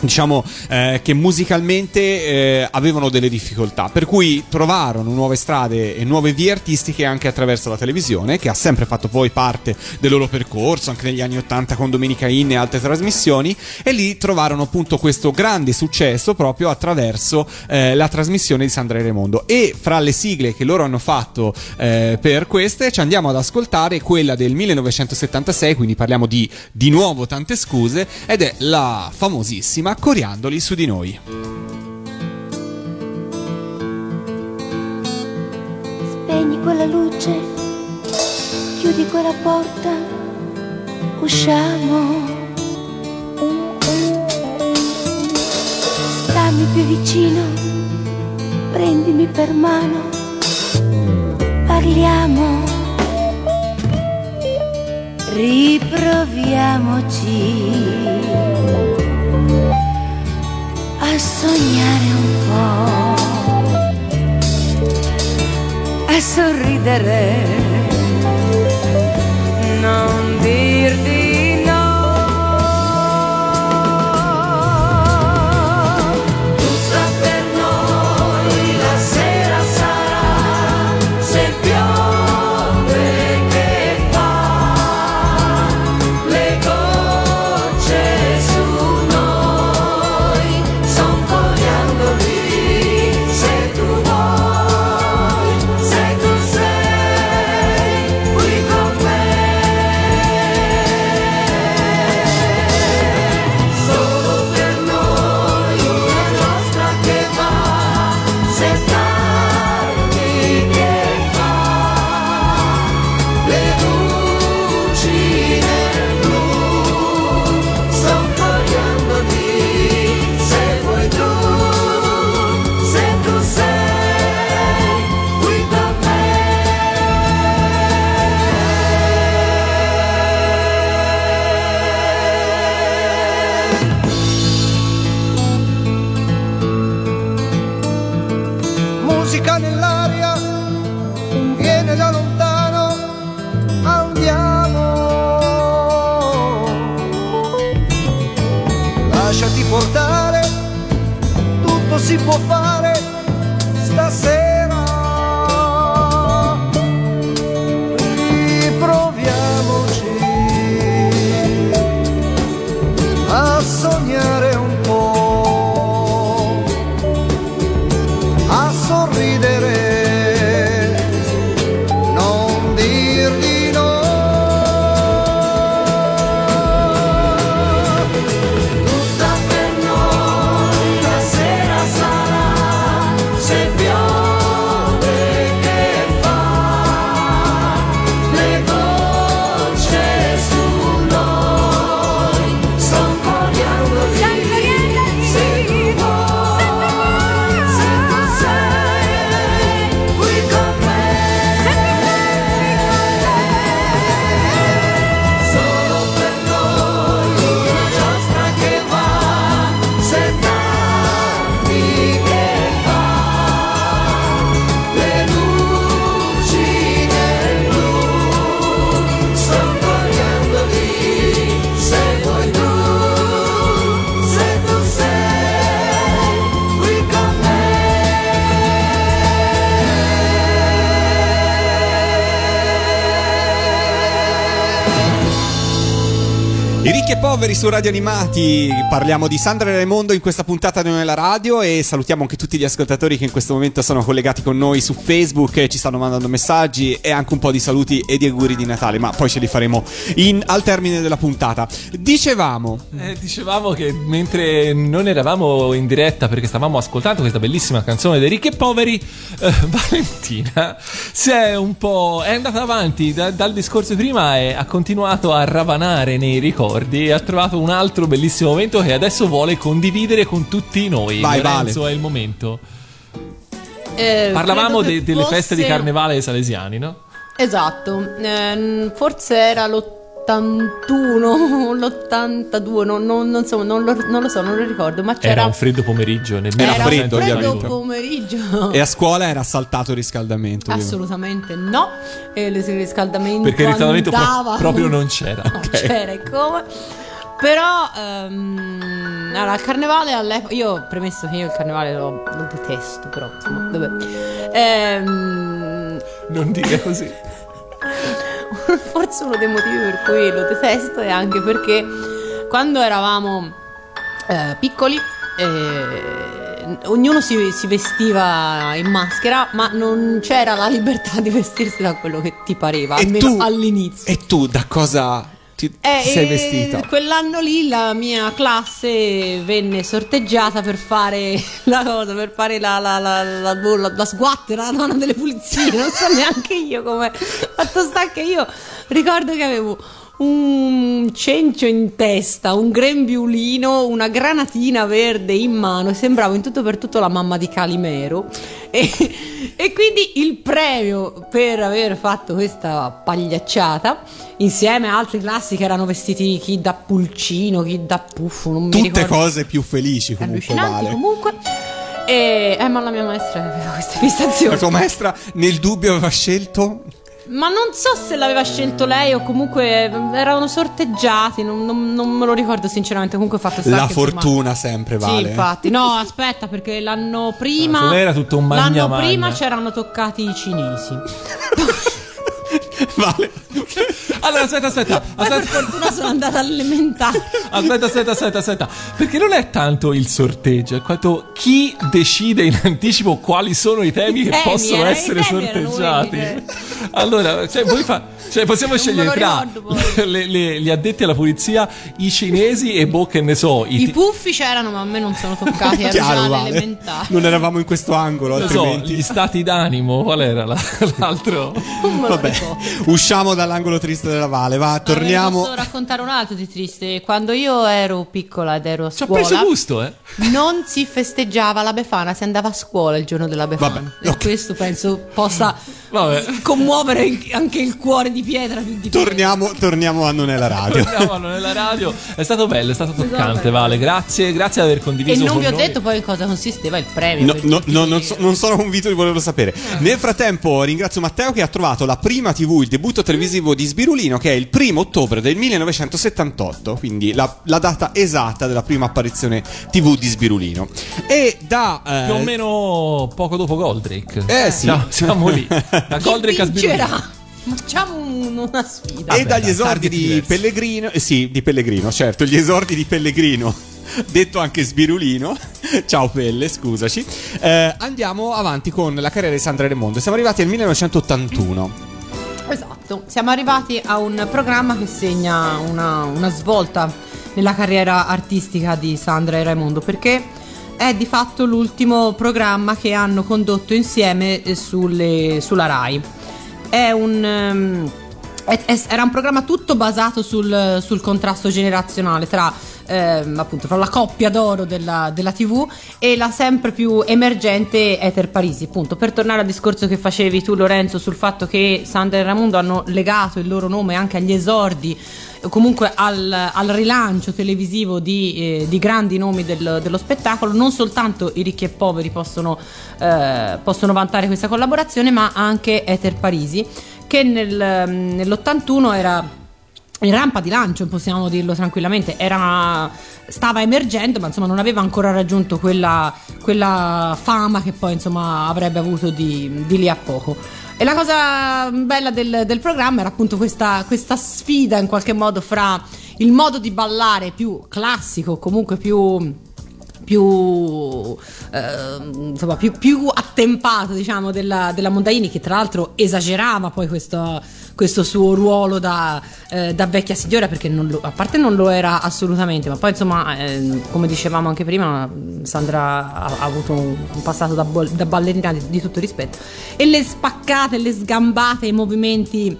diciamo eh, che musicalmente eh, avevano delle difficoltà. Per cui trovarono nuove strade e nuove vie artistiche anche attraverso la televisione che ha sempre fatto poi parte del loro percorso anche negli anni 80 con Domenica In e altre trasmissioni. E lì trovarono appunto questo grande successo proprio attraverso eh, la trasmissione di Sandra Raimondo. E fra le sigle che loro hanno fatto eh, per queste ci andiamo ad ascoltare quella del 1976 quindi parliamo di di nuovo tante scuse ed è la famosissima Coriandoli su di noi. Spegni quella luce, chiudi quella porta, usciamo. Stammi più vicino, prendimi per mano, parliamo. Riproviamoci a sognare un po' a sorridere, non dir su Radio Animati, parliamo di Sandra e Raimondo in questa puntata di Nella Radio e salutiamo anche tutti gli ascoltatori che in questo momento sono collegati con noi su Facebook ci stanno mandando messaggi e anche un po' di saluti e di auguri di Natale, ma poi ce li faremo in- al termine della puntata. Dicevamo, Eh, dicevamo che mentre non eravamo in diretta perché stavamo ascoltando questa bellissima canzone dei ricchi e poveri, eh, <laughs> Valentina si è un po'. è andata avanti da- dal discorso di prima e ha continuato a ravanare nei ricordi e ha trovato un altro bellissimo momento che adesso vuole condividere con tutti noi. Vai, Lorenzo è il momento. Eh, Parlavamo de- delle feste di fosse- carnevale salesiani, no? Esatto, ehm, forse era l'81, l'82, <laughs> non, non, non so, non lo, non lo so, non lo ricordo, ma c'era... Era un freddo pomeriggio nel Era freddo, un freddo pomeriggio. e a scuola era saltato il riscaldamento. Assolutamente no, e il riscaldamento Perché il riscaldamento pro- proprio non c'era. non c'era e come. Però, ehm, allora, il carnevale all'epoca. Io premesso che io il carnevale lo, lo detesto, però insomma, vabbè. Ehm, Non dica così. <laughs> forse uno dei motivi per cui lo detesto è anche perché quando eravamo eh, piccoli. eh, ognuno si, si vestiva in maschera, ma non c'era la libertà di vestirsi da quello che ti pareva, E almeno tu- all'inizio. E tu da cosa ti Eh, sei e vestita? Quell'anno lì la mia classe venne sorteggiata per fare <laughs> la cosa, per fare la, la, la, la, la, la sguattera, la donna delle pulizie. Non so <laughs> neanche io come. Fatto sta che io ricordo che avevo un cencio in testa, un grembiulino, una granatina verde in mano e sembravo in tutto per tutto la mamma di Calimero. E, e quindi il premio per aver fatto questa pagliacciata, insieme a altri classi che erano vestiti chi da pulcino, chi da puffo, non mi Tutte ricordo. cose più felici comunque, Vale. comunque. E, eh, ma la mia maestra aveva queste fissazioni. La tua maestra nel dubbio aveva scelto Ma non so se l'aveva scelto lei o comunque erano sorteggiati, non, non- non me lo ricordo sinceramente. Comunque ho fatto sta la che, insomma- fortuna sempre, Vale. Sì, infatti. No, aspetta, perché l'anno prima. Non era tutto un magna L'anno magna. prima c'erano toccati i cinesi. <laughs> <laughs> <laughs> Vale. Allora, aspetta, aspetta. Poi per Aspetta, fortuna sono andata all'elementare. aspetta, aspetta, aspetta, aspetta. Perché non è tanto il sorteggio, è quanto chi decide in anticipo quali sono i temi che temi, possono eh, i essere sorteggiati. quelli Allora, cioè, voi fa- cioè, possiamo Non scegliere tra <laughs> le- le- gli addetti alla pulizia, i cinesi e boh, che ne so, i, I ti- puffi c'erano, ma a me non sono toccati. Ero Chiaro, già Vale. Non eravamo in questo angolo, non so, altrimenti. gli stati d'animo. Qual era la- <laughs> l'altro? Vabbè. Usciamo dall'angolo triste della Vale, va, Allora, torniamo. Posso raccontare un altro di triste? Quando io ero piccola ed ero a Ci ha scuola, preso gusto, eh? non si festeggiava la Befana, si andava a scuola il giorno della Befana. Vabbè, e questo penso possa Vabbè. commuovere anche il cuore di pietra di Torniamo, <laughs> torniamo a Non è la radio. Torniamo nella radio. È stato bello, è stato toccante, bello. Vale. Grazie, grazie di aver E condiviso non con vi ho noi. detto poi in cosa consisteva il premio. No, no, no, non, so- non sono convinto di volerlo sapere. Nel frattempo, ringrazio Matteo che ha trovato la prima TV, il debutto televisivo di Sbirulino che è il primo ottobre del 1978, quindi la, la data esatta della prima apparizione TV di Sbirulino. E da... eh, Più o meno poco dopo Goldrake. Eh sì. Siamo, siamo lì. <laughs> Da Goldrake a Sbirulino. Facciamo un- una sfida. e Vabbè, dagli esordi di diversi. Pellegrino, eh, sì, di Pellegrino, certo, gli esordi di Pellegrino, <laughs> detto anche Sbirulino, <laughs> ciao Pelle, scusaci, eh, andiamo avanti con la carriera di Sandra Raimondo. Siamo arrivati al 1981. Esatto, siamo arrivati a un programma che segna una, una svolta nella carriera artistica di Sandra e Raimondo perché è di fatto l'ultimo programma che hanno condotto insieme eh, sulle- sulla RAI. Un... ehm, è- è- era un programma tutto basato sul, sul contrasto generazionale tra ehm, appunto fra la coppia d'oro della, della TV e la sempre più emergente Ether Parisi. Appunto, per tornare al discorso che facevi tu, Lorenzo, sul fatto che Sandra e Raimondo hanno legato il loro nome anche agli esordi. Comunque al, al rilancio televisivo di, eh, di grandi nomi del- dello spettacolo, non soltanto i ricchi e poveri possono, eh, possono vantare questa collaborazione, ma anche Ether Parisi, che nel- nell'81 era in rampa di lancio, possiamo dirlo tranquillamente, era, stava emergendo, ma insomma non aveva ancora raggiunto quella, quella fama che poi insomma avrebbe avuto di, di lì a poco. E la cosa bella del, del programma era appunto questa, questa sfida in qualche modo fra il modo di ballare più classico, comunque più più, ehm, insomma, più, più attempato diciamo della, della Mondaini che tra l'altro esagerava poi questo, questo suo ruolo da, eh, da vecchia signora perché lo- a parte non lo era assolutamente ma poi insomma ehm, come dicevamo anche prima Sandra ha, ha avuto un, passato da, da ballerina di, di tutto rispetto. E le spaccate, le sgambate, i movimenti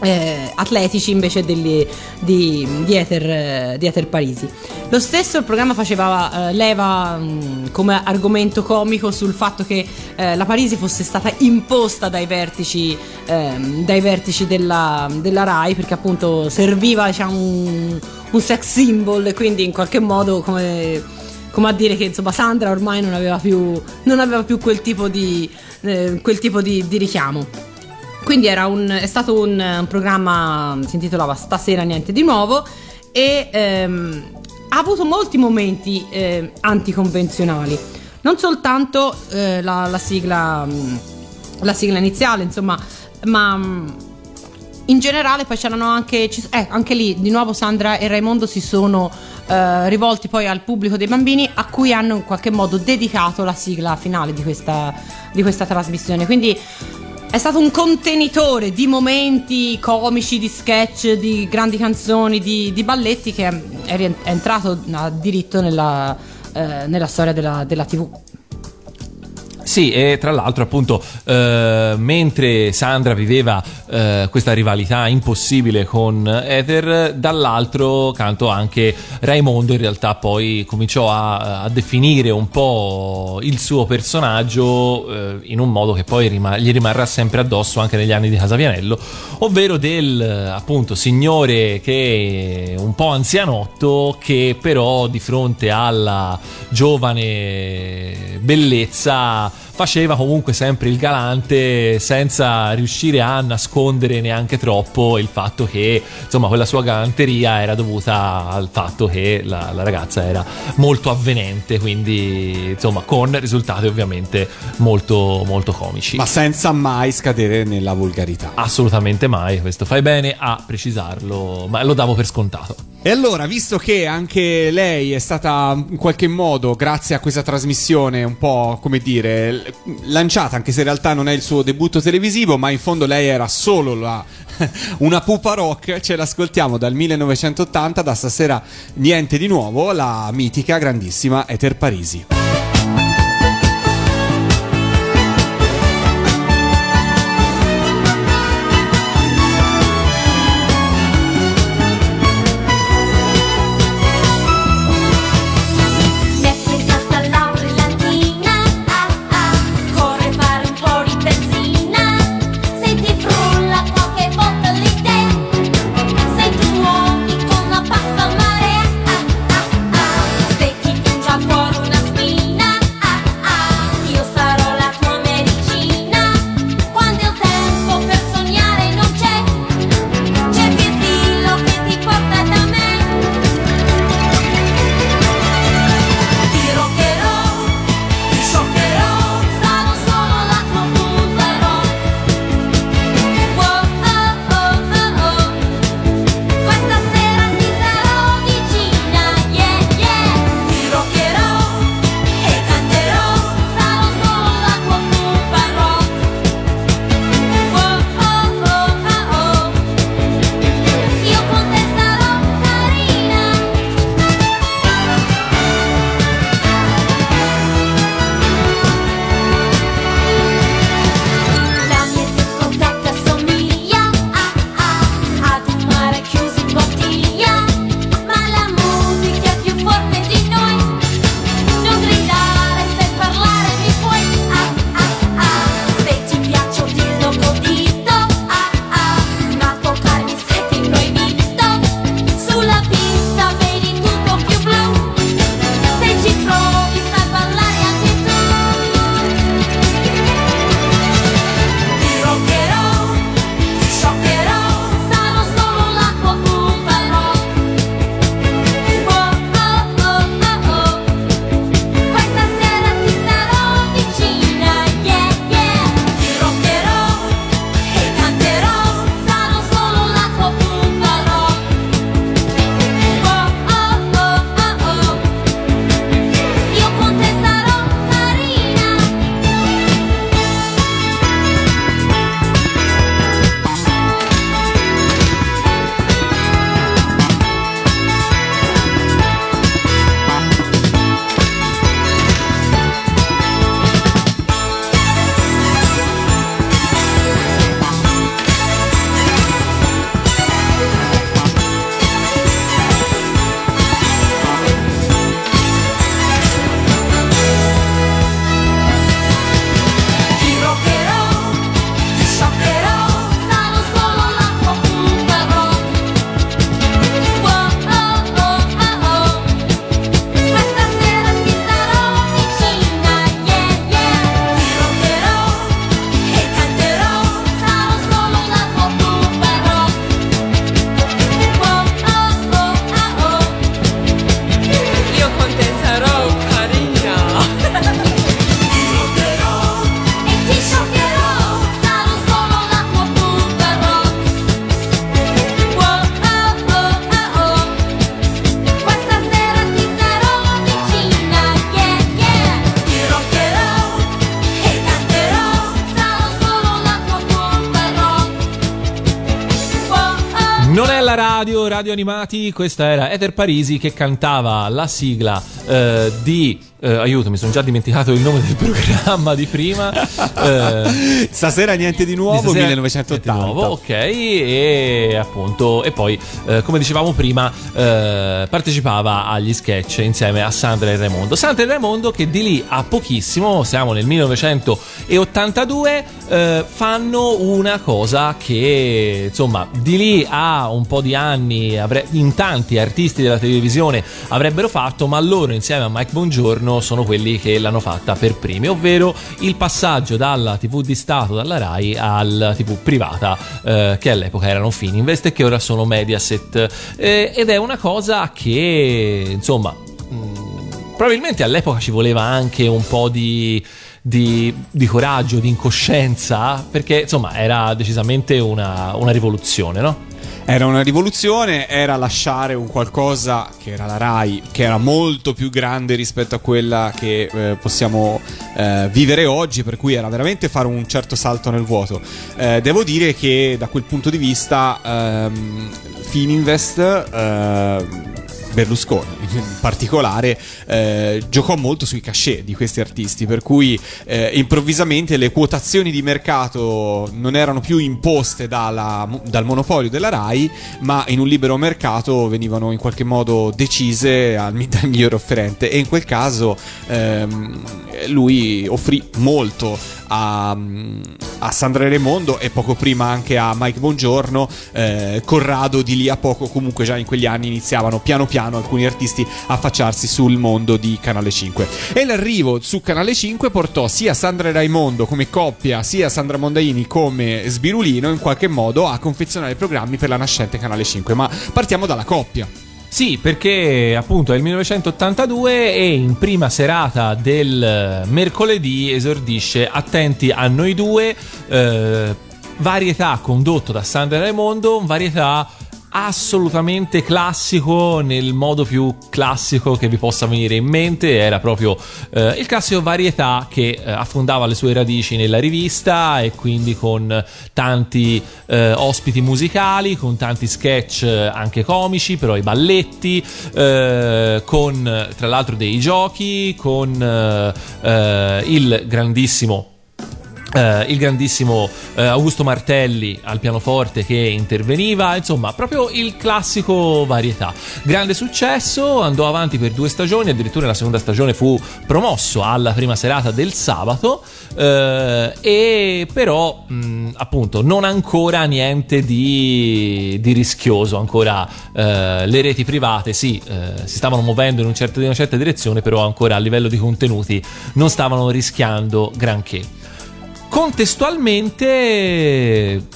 eh, atletici invece degli- di, di, Ether, eh, di Ether Parisi. Lo stesso il programma faceva eh, leva mh, come argomento comico sul fatto che eh, la Parisi fosse stata imposta dai vertici, ehm, dai vertici della, della RAI perché appunto serviva diciamo, un, un sex symbol e quindi in qualche modo come come a dire che insomma Sandra ormai non aveva più, non aveva più quel tipo di, eh, quel tipo di, di richiamo. Quindi un, è stato un, un programma, si intitolava Stasera niente di nuovo e ehm, ha avuto molti momenti eh, anticonvenzionali. Non soltanto eh, la, la sigla, mh, la sigla iniziale, insomma, ma mh, in generale poi c'erano anche, eh, anche lì di nuovo Sandra e Raimondo si sono eh, rivolti poi al pubblico dei bambini a cui hanno in qualche modo dedicato la sigla finale di questa, di questa trasmissione. Quindi è stato un contenitore di momenti comici, di sketch, di grandi canzoni, di, di balletti che è, entrato a diritto nella, eh, nella storia della, della TV. Sì, e tra l'altro, appunto, eh, mentre Sandra viveva eh, questa rivalità impossibile con Ether, dall'altro canto anche Raimondo in realtà poi cominciò a, a definire un po' il suo personaggio eh, in un modo che poi rima- gli rimarrà sempre addosso anche negli anni di Casavianello, ovvero del appunto signore che è un po' anzianotto che però di fronte alla giovane bellezza faceva comunque sempre il galante senza riuscire a nascondere neanche troppo il fatto che insomma quella sua galanteria era dovuta al fatto che la, la ragazza era molto avvenente quindi insomma con risultati ovviamente molto molto comici Ma senza mai scadere nella volgarità. assolutamente mai questo fai bene a precisarlo ma lo davo per scontato E allora, visto che anche lei è stata in qualche modo, grazie a questa trasmissione, un po' come dire, lanciata, anche se in realtà non è il suo debutto televisivo, ma in fondo lei era solo la- <laughs> una pupa rock, ce l'ascoltiamo dal 1980, da stasera niente di nuovo, la mitica, grandissima Ether Parisi. Animati, questa era Ether Parisi che cantava la sigla eh, di... eh, aiuto, mi sono già dimenticato il nome del <laughs> programma di prima. Eh, Stasera niente di nuovo, Stasera 1980. di nuovo, ok, e appunto, e poi, eh, come dicevamo prima, eh, partecipava agli sketch insieme a Sandra e Raimondo. Sandra e Raimondo che di lì a pochissimo, siamo nel 1982, eh, fanno una cosa che, insomma, di lì a un po' di anni avre- in tanti artisti della televisione avrebbero fatto, ma loro insieme a Mike Bongiorno sono quelli che l'hanno fatta per primi, ovvero il passaggio dalla TV di Stato, dalla RAI, alla TV privata, eh, che all'epoca erano Fininvest e che ora sono Mediaset. Eh, ed è una cosa che, insomma, mh, probabilmente all'epoca ci voleva anche un po' di... Di, di coraggio, di incoscienza, perché insomma era decisamente una, una rivoluzione, no? Era una rivoluzione, era lasciare un qualcosa che era la RAI, che era molto più grande rispetto a quella che eh, possiamo eh, vivere oggi, per cui era veramente fare un certo salto nel vuoto. Eh, devo dire che da quel punto di vista ehm, Fininvest eh, Berlusconi. In particolare eh, giocò molto sui cachet di questi artisti per cui eh, improvvisamente le quotazioni di mercato non erano più imposte dalla- dal monopolio della RAI ma in un libero mercato venivano in qualche modo decise al, <laughs> dal miglior offerente. E in quel caso ehm, lui offrì molto a, a Sandra Raimondo e poco prima anche a Mike Bongiorno. Eh, Corrado di lì a poco comunque già in quegli anni iniziavano piano piano alcuni artisti affacciarsi sul mondo di Canale 5 e l'arrivo su Canale 5 portò sia Sandra Raimondo come coppia sia Sandra Mondaini come Sbirulino in qualche modo a confezionare programmi per la nascente Canale 5 ma partiamo dalla coppia. Sì, perché appunto è il 1982 e in prima serata del mercoledì esordisce Attenti a noi due, eh, varietà condotto da Sandra Raimondo, varietà assolutamente classico nel modo più classico che vi possa venire in mente era proprio eh, il classico varietà che eh, affondava le sue radici nella rivista e quindi con tanti eh, ospiti musicali con tanti sketch eh, anche comici però i balletti eh, con tra l'altro dei giochi con eh, il grandissimo eh, il grandissimo eh, Augusto Martelli al pianoforte che interveniva, insomma, proprio il classico varietà. Grande successo, andò avanti per due stagioni, addirittura la seconda stagione fu promosso alla prima serata del sabato, eh, e però mh, appunto non ancora niente di, di rischioso, ancora le reti private sì, si stavano muovendo in, un certo- in una certa direzione, però ancora a livello di contenuti non stavano rischiando granché. Contestualmente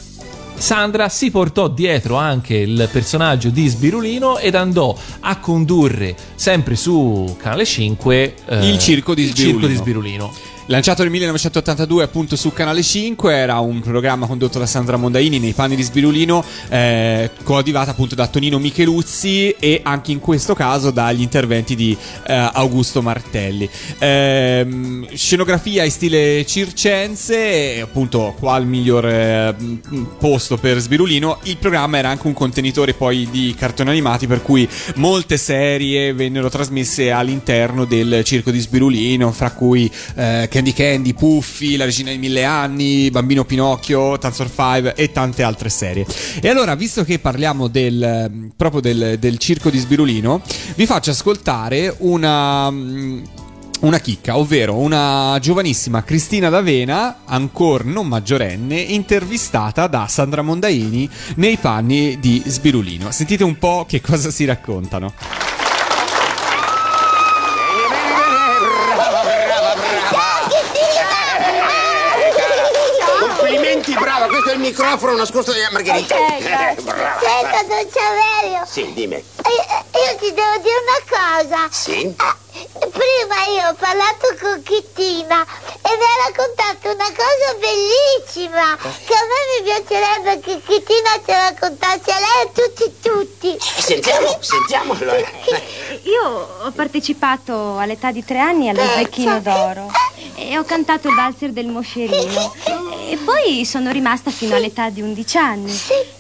Sandra si portò dietro anche il personaggio di Sbirulino ed andò a condurre sempre su Canale 5 eh, Il circo di il circo Sbirulino. di Sbirulino. Lanciato nel 1982 appunto su Canale 5, era un programma condotto da Sandra Mondaini nei panni di Sbirulino, eh, coadiuvata appunto da Tonino Micheluzzi e anche in questo caso dagli interventi di eh, Augusto Martelli. Ehm, scenografia in stile circense, appunto qua il miglior eh, posto per Sbirulino. Il programma era anche un contenitore poi di cartoni animati per cui molte serie vennero trasmesse all'interno del circo di Sbirulino, fra cui eh, Candy Candy, Puffi, La Regina dei Mille Anni, Bambino Pinocchio, Tanzor 5 e tante altre serie. E allora, visto che parliamo del, proprio del, del circo di Sbirulino, vi faccio ascoltare una... mm, una chicca, ovvero una giovanissima Cristina D'Avena, ancora non maggiorenne, intervistata da Sandra Mondaini nei panni di Sbirulino. Sentite un po' che cosa si raccontano. Complimenti, brava, questo è il microfono nascosto della Margherita. Ok, Eh, brava. Senta, Don Saverio, Sì, dimmi. io, io ti devo dire una cosa. Sì? Eh, Prima io ho parlato con Chittina e mi ha raccontato una cosa bellissima che a me mi piacerebbe che Chittina ci raccontasse a lei e a tutti tutti. Sentiamo, sentiamo allora. <laughs> Io ho partecipato all'età di tre anni allo Zecchino d'Oro e ho cantato il valzer del Moscerino. <laughs> E poi sono rimasta fino all'età di 11 anni.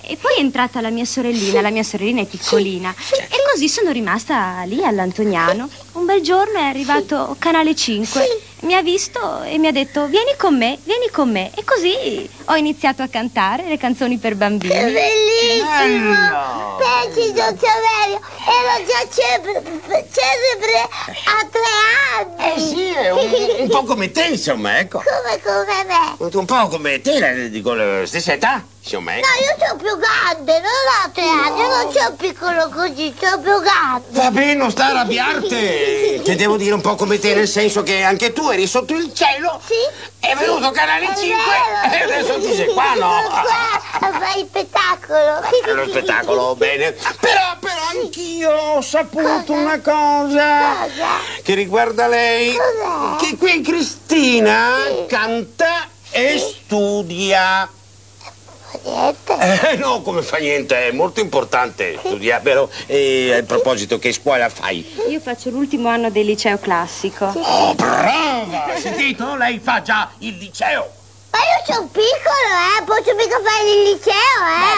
E poi è entrata la mia sorellina, la mia sorellina è piccolina. E così sono rimasta lì all'Antoniano. Un bel giorno è arrivato Canale 5. Mi ha visto e mi ha detto vieni con me, vieni con me. E così ho iniziato a cantare le canzoni per bambini. È bellissimo! Pensi, don Saverio, ero già celebre, celebre a tre anni! Eh sì, è un, un po' come te, insomma, ecco. Come, come me? Un po' come te, la- dico la stessa età, insomma, No, ecco. io sono più grande, non ho tre anni, io non sono piccolo così, sono più grande. Va bene, non sta a arrabbiarti. <laughs> Ti devo dire un po' come te, nel senso che anche tu eri sotto il cielo. Sì. È venuto Canale 5 e adesso ti sei qua, no? <laughs> Qua, fai il spettacolo. È lo spettacolo, <laughs> bene. Però, però anch'io ho saputo una cosa che riguarda lei. Cos'è? Che qui Cristina canta e studia. Niente. Eh, no, come fa niente, è molto importante studiare. Però, e a proposito, che scuola fai? Io faccio l'ultimo anno del liceo classico. Oh, brava! Hai sentito? Lei fa già il liceo. Ma io sono piccolo, eh, posso mica fare il liceo, eh.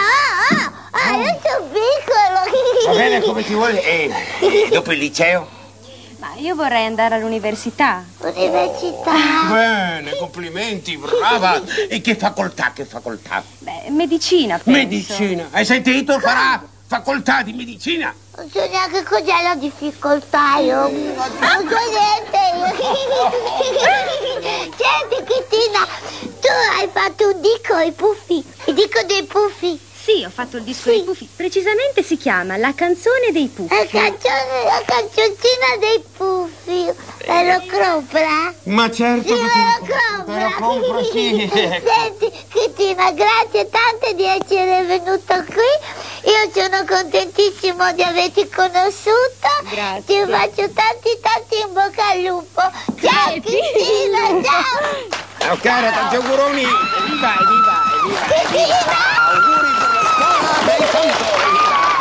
Oh, oh, oh, io sono piccolo. Va bene, come ti vuole. E, e dopo il liceo? Ma io vorrei andare all'università. Università. Bene, complimenti, brava. E che facoltà, che facoltà? Beh, medicina, penso. Medicina. Hai sentito? Farà facoltà di medicina. Non so neanche cos'è la difficoltà, io. Non so niente. Senti, Cristina, tu hai fatto un disco ai puffi. Il disco dei puffi. Sì, ho fatto il disco dei puffi. Precisamente si chiama La canzone dei puffi. La canzone, la canzoncina dei puffi. Me lo compra? Ma certo Sì, che me te lo te lo compro, sì. <laughs> Senti, Cristina, grazie tante di essere venuta qui. Io sono contentissimo di averti conosciuto. Grazie. Ti faccio tanti tanti in bocca al lupo. Ciao Cristina, <laughs> ciao! Ciao cara, tanti auguroni. Evviva, evviva, evviva. Cristina! Auguri per la scuola,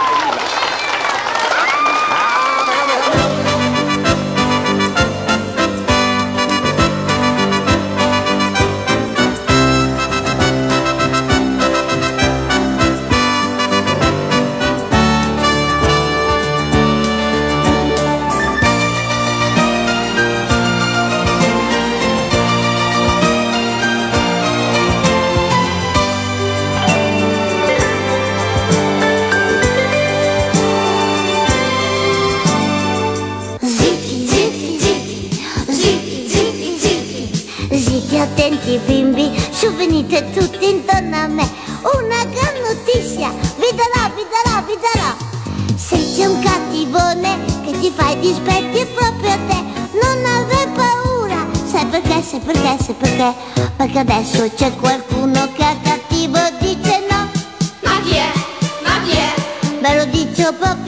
Perché adesso c'è qualcuno che è cattivo dice no. Ma chi è? Ma chi è? Ve lo dice proprio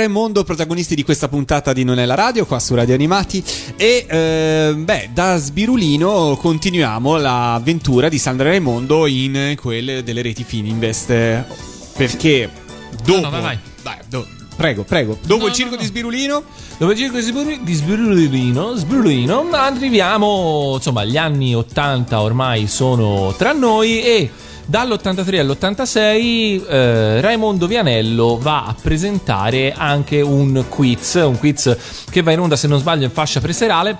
Raimondo, protagonisti di questa puntata di Non è la radio, qua su Radio Animati. E eh, beh, da Sbirulino continuiamo l'avventura di Sandra Raimondo in quelle delle reti Fininvest. Perché dopo. no, vai, vai. Dai, do- prego, prego. Dopo No, il circo no, no. di Sbirulino. Dopo il circo di Sbirulino, di Sbirulino, Sbirulino, arriviamo, insomma, gli anni 80 ormai sono tra noi e dall'83 all'86 eh, Raimondo Vianello va a presentare anche un quiz, un quiz che va in onda se non sbaglio in fascia preserale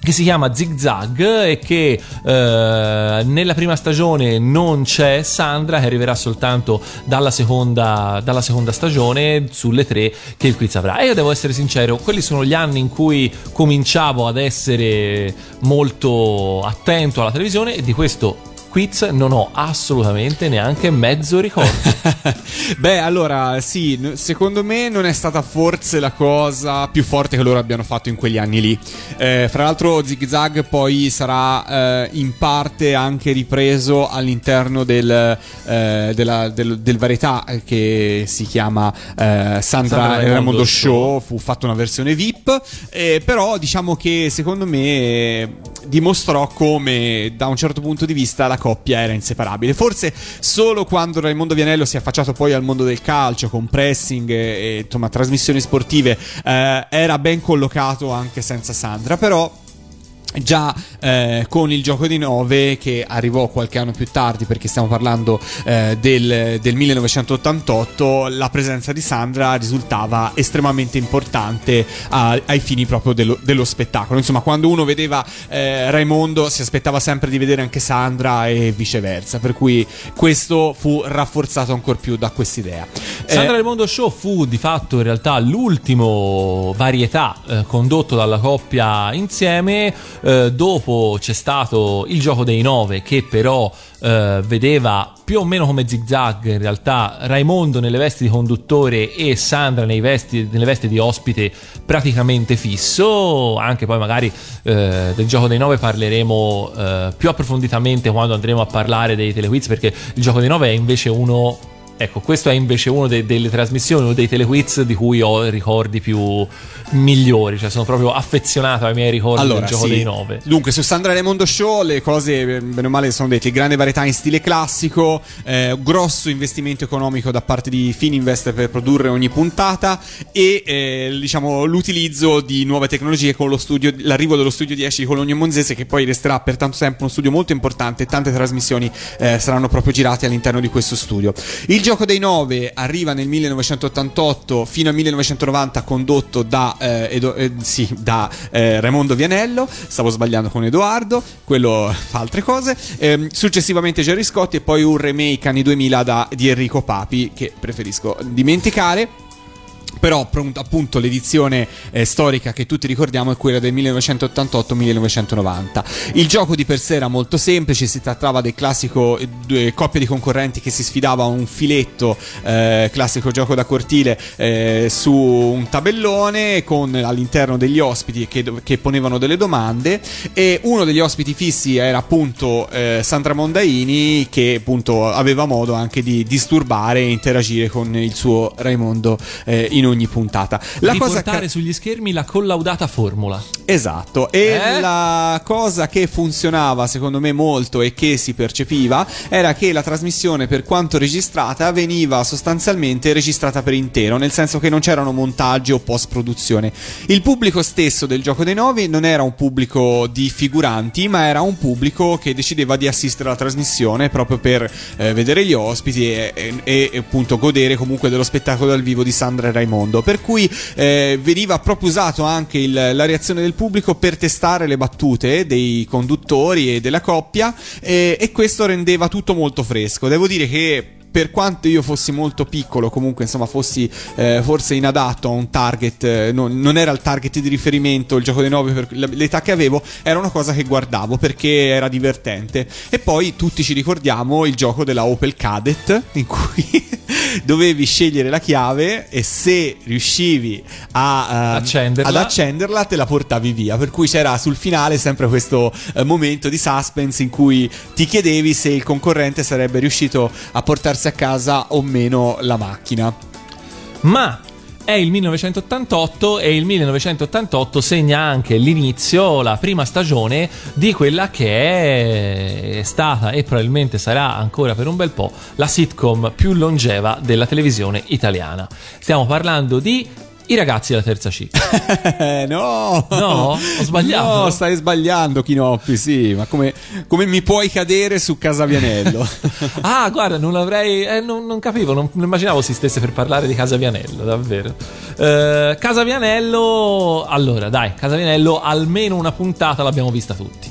che si chiama Zig Zag e che eh, nella prima stagione non c'è Sandra che arriverà soltanto dalla seconda, dalla seconda stagione sulle tre che il quiz avrà. E io devo essere sincero quelli sono gli anni in cui cominciavo ad essere molto attento alla televisione e di questo quiz non ho assolutamente neanche mezzo ricordo <laughs> Beh, allora, sì, secondo me non è stata forse la cosa più forte che loro abbiano fatto in quegli anni lì. Eh, fra l'altro, Zig Zag poi sarà eh, in parte anche ripreso all'interno del, eh, della- del, del varietà eh, che si chiama eh, Sandra, Sandra Raimondo Raimondo Show. Fu fatta una versione VIP, eh, però diciamo che secondo me dimostrò come da un certo punto di vista la coppia era inseparabile. Forse solo quando Raimondo Vianello si è affacciato poi al mondo del calcio con pressing e, e, insomma trasmissioni sportive eh, era ben collocato anche senza Sandra, però Già eh, con il gioco di 9 che arrivò qualche anno più tardi perché stiamo parlando eh, del, del 1988 la presenza di Sandra risultava estremamente importante a- ai fini proprio dello, dello spettacolo insomma quando uno vedeva eh, Raimondo si aspettava sempre di vedere anche Sandra e viceversa per cui questo fu rafforzato ancora più da quest'idea Sandra Eh, Raimondo Show fu di fatto in realtà l'ultimo varietà eh, condotto dalla coppia insieme. Eh, dopo c'è stato il gioco dei nove, che però eh, vedeva più o meno come zigzag in realtà Raimondo nelle vesti di conduttore e Sandra vesti- nelle vesti di ospite praticamente fisso. Anche poi magari eh, del gioco dei nove parleremo eh, più approfonditamente quando andremo a parlare dei telequiz, perché il gioco dei nove è invece uno Ecco, questo è invece una delle trasmissioni o dei telequiz di cui ho ricordi più migliori, cioè sono proprio affezionato ai miei ricordi Allora, del gioco sì. dei nove. Dunque, su Sandra Raimondo Show le cose, eh, bene o male, sono dette. Grande varietà in stile classico, eh, grosso investimento economico da parte di Fininvest per produrre ogni puntata e eh, diciamo l'utilizzo di nuove tecnologie con lo studio, l'arrivo dello studio 10 di Cologno Monzese che poi resterà per tanto tempo uno studio molto importante e tante trasmissioni eh, saranno proprio girate all'interno di questo studio. Il gioco dei nove arriva nel 1988 fino al 1990 condotto da, eh, Edo- eh, sì, da eh, Raimondo Vianello, stavo sbagliando con Edoardo, quello fa altre cose, Ehm, successivamente Jerry Scotti e poi un remake anni 2000 da- di Enrico Papi che preferisco dimenticare. Però appunto l'edizione eh, storica che tutti ricordiamo è quella del 1988-1990. Il gioco di per sé era molto semplice, si trattava del classico eh, due coppie di concorrenti che si sfidava a un filetto, eh, classico gioco da cortile, eh, su un tabellone con all'interno degli ospiti che, che ponevano delle domande e uno degli ospiti fissi era appunto eh, Sandra Mondaini che appunto aveva modo anche di disturbare e interagire con il suo Raimondo eh, in ogni puntata. La cosa Riportare che... sugli schermi la collaudata formula. Esatto, e Eh? la cosa che funzionava secondo me molto e che si percepiva era che la trasmissione per quanto registrata veniva sostanzialmente registrata per intero, nel senso che non c'erano montaggi o post produzione. Il pubblico stesso del gioco dei novi non era un pubblico di figuranti, ma era un pubblico che decideva di assistere alla trasmissione proprio per eh, vedere gli ospiti e, e- e appunto godere comunque dello spettacolo dal vivo di Sandra e Raimondo. Per cui eh, veniva proprio usato anche il- la reazione del pubblico per testare le battute dei conduttori e della coppia e, e questo rendeva tutto molto fresco. Devo dire che per quanto io fossi molto piccolo, comunque insomma fossi eh, forse inadatto a un target, eh, non, non era il target di riferimento il gioco dei nove per l- l'età che avevo, era una cosa che guardavo perché era divertente. E poi tutti ci ricordiamo il gioco della Opel Cadet in cui <laughs> dovevi scegliere la chiave e se riuscivi a, ehm, Accenderla. ad accenderla te la portavi via. Per cui c'era sul finale sempre questo eh, momento di suspense in cui ti chiedevi se il concorrente sarebbe riuscito a portarsi a casa o meno la macchina. Ma è il 1988 e il 1988 segna anche l'inizio, la prima stagione di quella che è stata e probabilmente sarà ancora per un bel po' la sitcom più longeva della televisione italiana. Stiamo parlando di I ragazzi della terza C. Eh, no, No? Ho sbagliato? No, stai sbagliando, Chinoppi. Sì, ma come, come mi puoi cadere su Casavianello? <laughs> Ah, guarda, non l'avrei. eh, non, non capivo, non, non immaginavo si stesse per parlare di Casavianello, davvero. Eh, Casavianello. Allora, dai, Casavianello, almeno una puntata l'abbiamo vista tutti.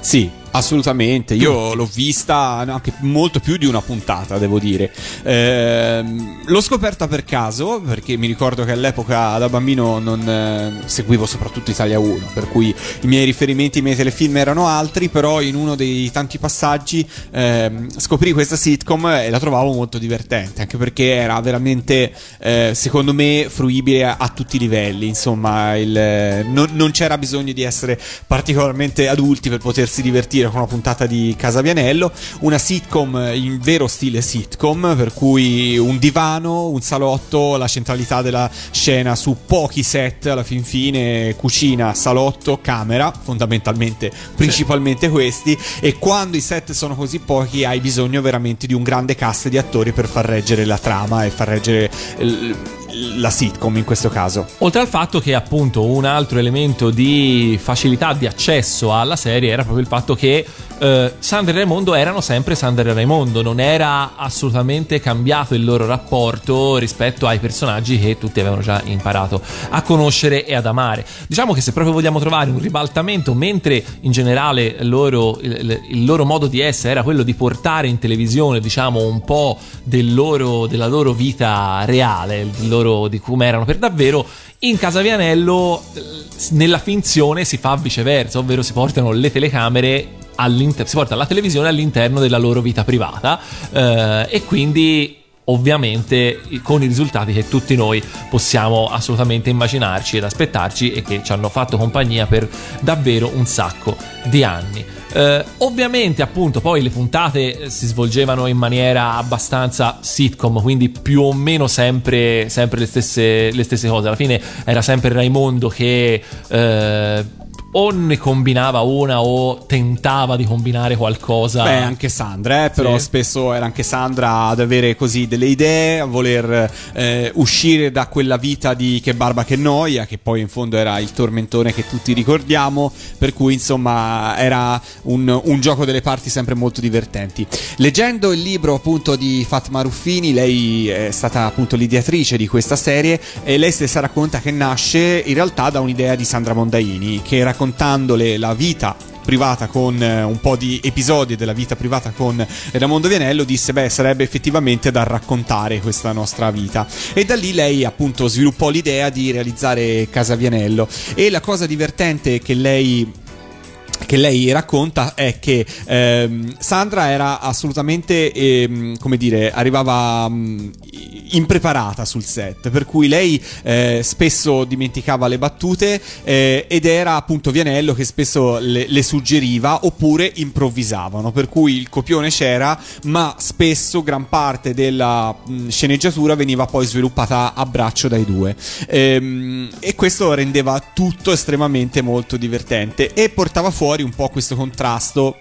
Sì, assolutamente. Io l'ho vista anche molto più di una puntata, devo dire. Ehm, l'ho scoperta per caso, perché mi ricordo che all'epoca da bambino non eh, seguivo soprattutto Italia 1, per cui i miei riferimenti, i miei telefilm erano altri, però in uno dei tanti passaggi ehm, scoprì questa sitcom e la trovavo molto divertente, anche perché era veramente, eh, secondo me, fruibile a, a tutti i livelli. Insomma, il- non, non c'era bisogno di essere particolarmente adulti per potersi divertire con una puntata di Casavianello, una sitcom in vero stile sitcom, per cui un divano, un salotto, la centralità della scena su pochi set, alla fin fine cucina, salotto, camera, fondamentalmente, principalmente questi, e quando i set sono così pochi hai bisogno veramente di un grande cast di attori per far reggere la trama e far reggere il- la sitcom in questo caso. Oltre al fatto che, appunto, un altro elemento di facilità di accesso alla serie era proprio il fatto che eh, Sandra e Raimondo erano sempre Sandra e Raimondo, non era assolutamente cambiato il loro rapporto rispetto ai personaggi che tutti avevano già imparato a conoscere e ad amare. Diciamo che se proprio vogliamo trovare un ribaltamento, mentre in generale loro- il, il loro modo di essere era quello di portare in televisione, diciamo, un po' del loro- della loro vita reale, loro- di come erano per davvero, in Casavianello eh, nella finzione si fa viceversa, ovvero si portano le telecamere all'inter- si porta la televisione all'interno della loro vita privata eh, e quindi ovviamente con i risultati che tutti noi possiamo assolutamente immaginarci ed aspettarci e che ci hanno fatto compagnia per davvero un sacco di anni. Eh, ovviamente appunto poi le puntate eh, si svolgevano in maniera abbastanza sitcom, quindi più o meno sempre, sempre le, stesse, le stesse cose. Alla fine era sempre Raimondo che eh, o ne combinava una o tentava di combinare qualcosa. Beh, anche Sandra, eh, però Sì. spesso era anche Sandra ad avere così delle idee, a voler eh, uscire da quella vita di che barba che noia, che poi in fondo era il tormentone che tutti ricordiamo, per cui insomma era un, un gioco delle parti sempre molto divertenti. Leggendo il libro appunto di Fatma Ruffini, lei è stata appunto l'ideatrice di questa serie e lei stessa racconta che nasce in realtà da un'idea di Sandra Mondaini, che raccontandole la vita privata con eh, un po' di episodi della vita privata con Ramondo Vianello disse beh sarebbe effettivamente da raccontare questa nostra vita. E da lì lei appunto sviluppò l'idea di realizzare Casa Vianello. E la cosa divertente che lei che lei racconta è che ehm, Sandra era assolutamente, ehm, come dire, arrivava mm, impreparata sul set, per cui lei eh, spesso dimenticava le battute eh, ed era appunto Vianello che spesso le, le suggeriva oppure improvvisavano, per cui il copione c'era, ma spesso gran parte della mh, sceneggiatura veniva poi sviluppata a braccio dai due. Ehm, e questo rendeva tutto estremamente molto divertente e portava fuori un po' questo contrasto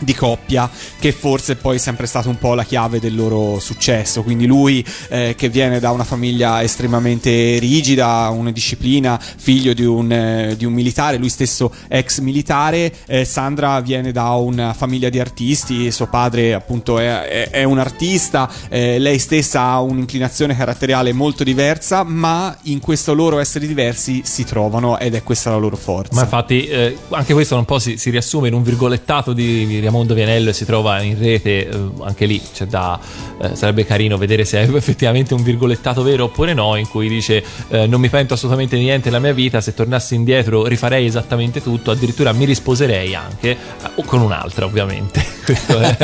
di coppia che forse poi è sempre stata un po' la chiave del loro successo. Quindi lui eh, che viene da una famiglia estremamente rigida una disciplina figlio di un, eh, di un militare lui stesso ex militare eh, Sandra viene da una famiglia di artisti suo padre appunto è, è- è un artista eh, lei stessa ha un'inclinazione caratteriale molto diversa ma in questo loro essere diversi si trovano ed è questa la loro forza. Ma infatti eh, anche questo un po' si, si riassume in un virgolettato di Raimondo Vianello si trova in rete, eh, anche lì c'è da, eh, sarebbe carino vedere se è <laughs> effettivamente un virgolettato vero oppure no, in cui dice eh, non mi pento assolutamente di niente nella mia vita, se tornassi indietro rifarei esattamente tutto, addirittura mi risposerei anche, eh, o con un'altra ovviamente, <laughs> questo è,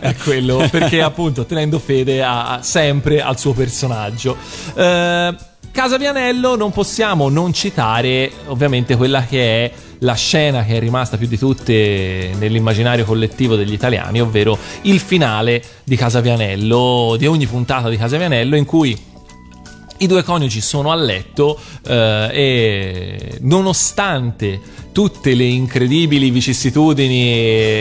è quello, perché appunto tenendo fede a- a- sempre al suo personaggio. Eh, Casa Vianello non possiamo non citare ovviamente quella che è la scena che è rimasta più di tutte nell'immaginario collettivo degli italiani, ovvero il finale di Casa Vianello, di ogni puntata di Casa Vianello in cui i due coniugi sono a letto eh, e nonostante tutte le incredibili vicissitudini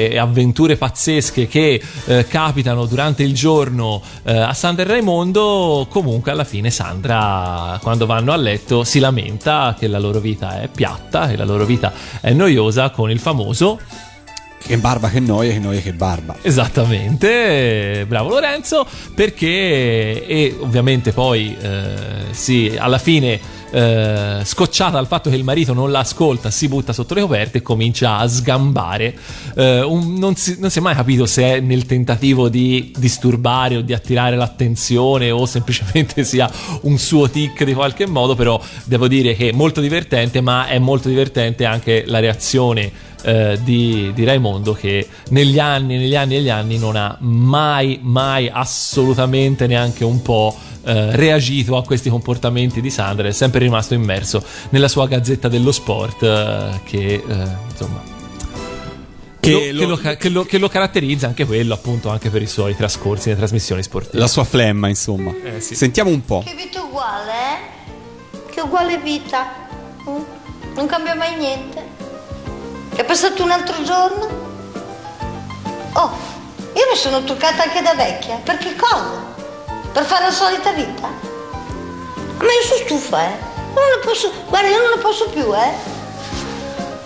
e avventure pazzesche che eh, capitano durante il giorno eh, a Sandra e Raimondo, comunque alla fine Sandra quando vanno a letto si lamenta che la loro vita è piatta, che la loro vita è noiosa con il famoso che barba che noia che noia che barba. Esattamente, bravo Lorenzo, perché e ovviamente poi eh, sì, alla fine eh, scocciata dal fatto che il marito non l'ascolta, si butta sotto le coperte e comincia a sgambare. Eh, un- non, si, non si è mai capito se è nel tentativo di disturbare o di attirare l'attenzione o semplicemente <laughs> sia un suo tic di qualche modo, però devo dire che è molto divertente, ma è molto divertente anche la reazione eh, di, di Raimondo che negli anni, negli anni e negli anni non ha mai, mai assolutamente neanche un po' eh, reagito a questi comportamenti di Sandra, è sempre rimasto immerso nella sua gazzetta dello sport eh, che eh, insomma che, lo, che lo- che lo- che lo caratterizza anche quello appunto anche per i suoi trascorsi nelle trasmissioni sportive. la sua flemma insomma Eh, sì. sentiamo un po' Che vita uguale, eh? Che uguale vita. Mm? Non cambia mai niente. È passato un altro giorno? Oh, io mi sono truccata anche da vecchia. Per che cosa? Per fare la solita vita? Ma io sono stufa, eh. Non ne posso. Guarda, io non ne posso più, eh.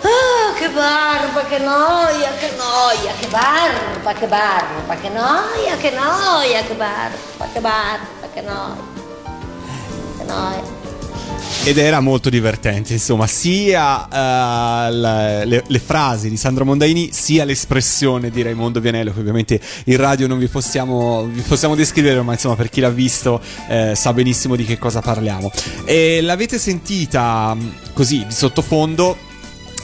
Ah, che barba, che noia, che noia, che barba, che barba, che noia, che noia, che barba, che barba, che noia. Che noia. Ed era molto divertente insomma sia eh, la- le, le frasi di Sandro Mondaini sia l'espressione di Raimondo Vianello che ovviamente in radio non vi possiamo, vi possiamo descrivere ma insomma per chi l'ha visto eh, sa benissimo di che cosa parliamo. E l'avete sentita mh, così di sottofondo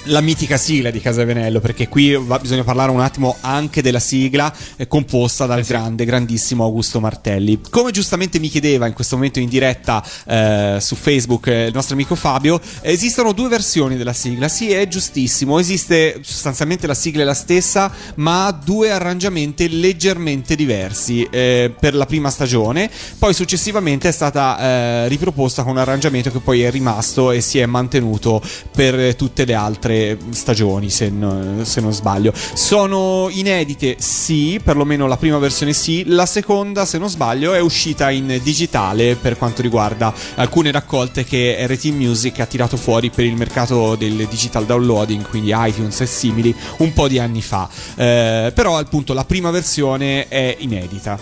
la mitica sigla di Casa Venello, perché qui va- bisogna parlare un attimo anche della sigla eh, composta dal grande, grandissimo Augusto Martelli. Come giustamente mi chiedeva in questo momento in diretta eh, su Facebook eh, il nostro amico Fabio, esistono due versioni della sigla. Sì, è giustissimo, esiste sostanzialmente la sigla è la stessa, ma ha due arrangiamenti leggermente diversi eh, per la prima stagione. Poi successivamente è stata eh, riproposta con un arrangiamento che poi è rimasto e si è mantenuto per eh, tutte le altre stagioni, se, no- se non sbaglio. Sono inedite, sì, perlomeno la prima versione sì. La seconda, se non sbaglio, è uscita in digitale per quanto riguarda alcune raccolte che RT Music ha tirato fuori per il mercato del digital downloading, quindi iTunes e simili, un po' di anni fa. Eh, però appunto la prima versione è inedita.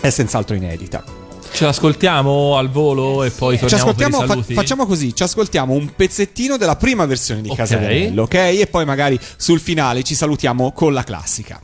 È senz'altro inedita. Ce l'ascoltiamo al volo e poi torniamo fa- facciamo così, ci ascoltiamo un pezzettino della prima versione di Ok. Casa ok? E poi magari sul finale ci salutiamo con la classica.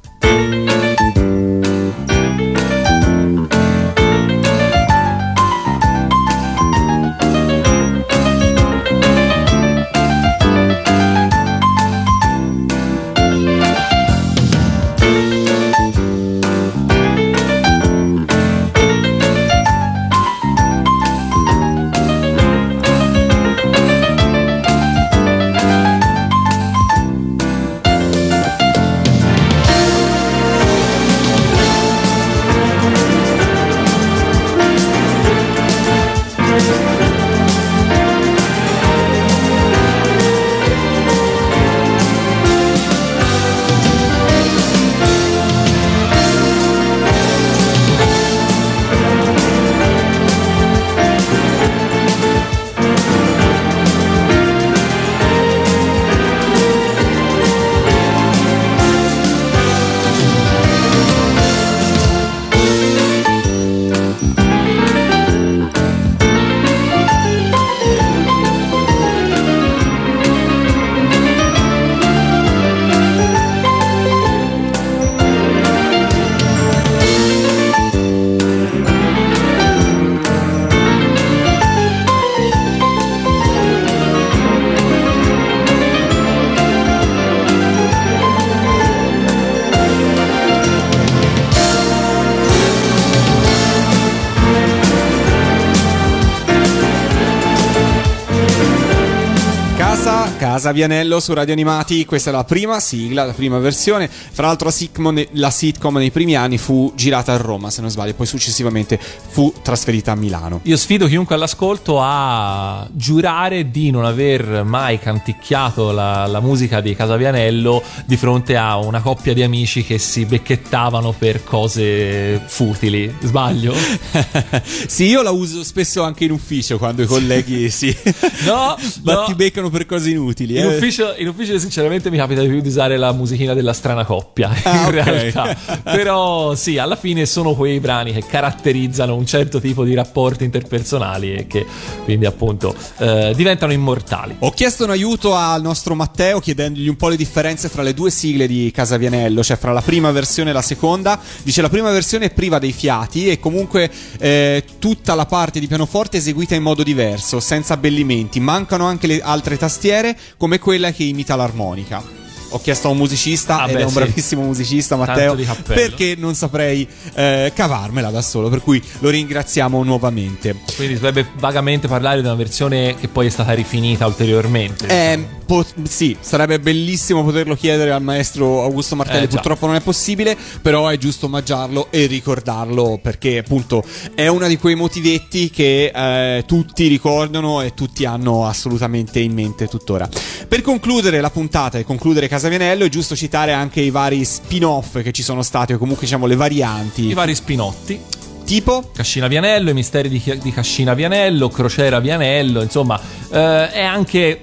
Casa Vianello su Radio Animati, questa è la prima sigla, la prima versione. Fra l'altro la sitcom, la sitcom nei primi anni fu girata a Roma, se non sbaglio, poi successivamente fu trasferita a Milano. Io sfido chiunque all'ascolto a giurare di non aver mai canticchiato la, la musica di Casavianello di fronte a una coppia di amici che si becchettavano per cose futili. Sbaglio? <laughs> sì, io la uso spesso anche in ufficio quando i colleghi si <laughs> No, <laughs> batti no. beccano per cose inutili. In eh. ufficio, in ufficio, sinceramente, mi capita di più di usare la musichina della strana coppia. Ah, in ok. realtà, però, sì, alla fine sono quei brani che caratterizzano un certo tipo di rapporti interpersonali e che quindi, appunto, eh, diventano immortali. Ho chiesto un aiuto al nostro Matteo chiedendogli un po' le differenze fra le due sigle di Casa Vianello, cioè fra la prima versione e la seconda. Dice la prima versione è priva dei fiati e comunque eh, tutta la parte di pianoforte è eseguita in modo diverso, senza abbellimenti. Mancano anche le altre tastiere come quella che imita l'armonica. Ho chiesto a un musicista Ah, ed beh, è un sì. bravissimo musicista Matteo perché non saprei eh, cavarmela da solo, per cui lo ringraziamo nuovamente. Quindi dovrebbe vagamente parlare di una versione che poi è stata rifinita ulteriormente. Eh, po- sì, sarebbe bellissimo poterlo chiedere al maestro Augusto Martelli. Eh. Purtroppo non è possibile, però è giusto omaggiarlo e ricordarlo perché, appunto, è uno di quei motivetti che eh, tutti ricordano e tutti hanno assolutamente in mente tuttora. Per concludere la puntata e concludere Casa Vianello, è giusto citare anche i vari spin-off che ci sono stati, o comunque diciamo le varianti. I vari spinotti. Tipo? Cascina Vianello, i misteri di, di Cascina Vianello, Crociera Vianello, insomma, eh, è anche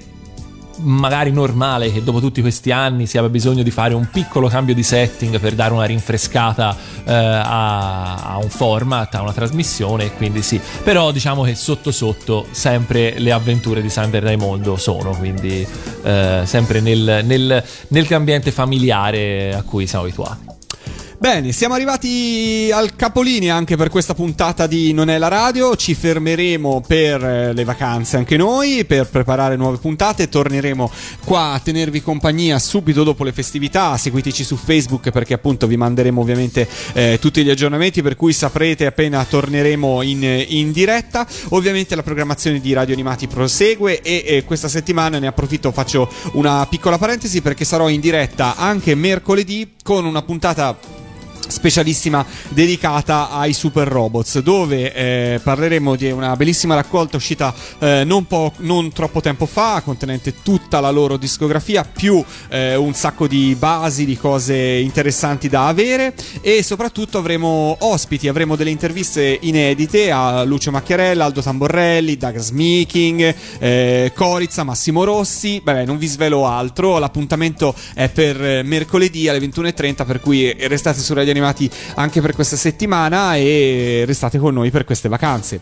magari normale che dopo tutti questi anni si abbia bisogno di fare un piccolo cambio di setting per dare una rinfrescata eh, a, a un format, a una trasmissione, quindi sì. Però diciamo che sotto sotto sempre le avventure di Sander Raimondo sono, quindi eh, sempre nel, nel, nell'ambiente familiare a cui siamo abituati. Bene, siamo arrivati al capolinea anche per questa puntata di Non è la radio. Ci fermeremo per eh, le vacanze anche noi, per preparare nuove puntate. Torneremo qua a tenervi compagnia subito dopo le festività. Seguiteci su Facebook perché appunto vi manderemo ovviamente eh, tutti gli aggiornamenti per cui saprete appena torneremo in, in diretta. Ovviamente la programmazione di Radio Animati prosegue e eh, questa settimana ne approfitto, faccio una piccola parentesi perché sarò in diretta anche mercoledì con una puntata specialissima dedicata ai super robots dove eh, parleremo di una bellissima raccolta uscita eh, non, po- non troppo tempo fa contenente tutta la loro discografia più eh, un sacco di basi di cose interessanti da avere. E soprattutto avremo ospiti avremo delle interviste inedite a Lucio Macchiarella Aldo Tamborelli Douglas Meeking eh, Corizza Massimo Rossi. Beh non vi svelo altro l'appuntamento è per eh, mercoledì alle 21.30 per cui eh, restate su Radio Animati anche per questa settimana e restate con noi per queste vacanze.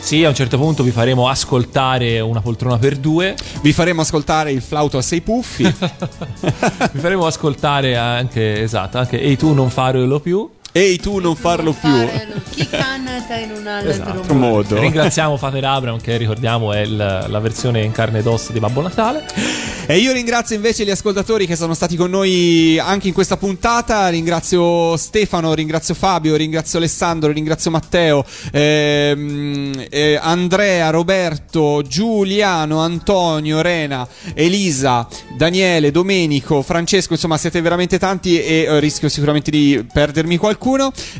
Sì, a un certo punto vi faremo ascoltare una poltrona per due. Vi faremo ascoltare il flauto a sei puffi. <laughs> vi faremo ascoltare anche, esatto, anche Ehi tu non farlo più. Ehi tu non farlo più. Chi canta in un altro Esatto. modo. Ringraziamo Fater Abram che ricordiamo è il- la versione in carne ed ossa di Babbo Natale. E io ringrazio invece gli ascoltatori che sono stati con noi anche in questa puntata. Ringrazio Stefano, ringrazio Fabio, ringrazio Alessandro, ringrazio Matteo, ehm, eh, Andrea, Roberto, Giuliano, Antonio, Rena, Elisa, Daniele, Domenico, Francesco. Insomma, siete veramente tanti e eh, rischio sicuramente di perdermi qualcuno.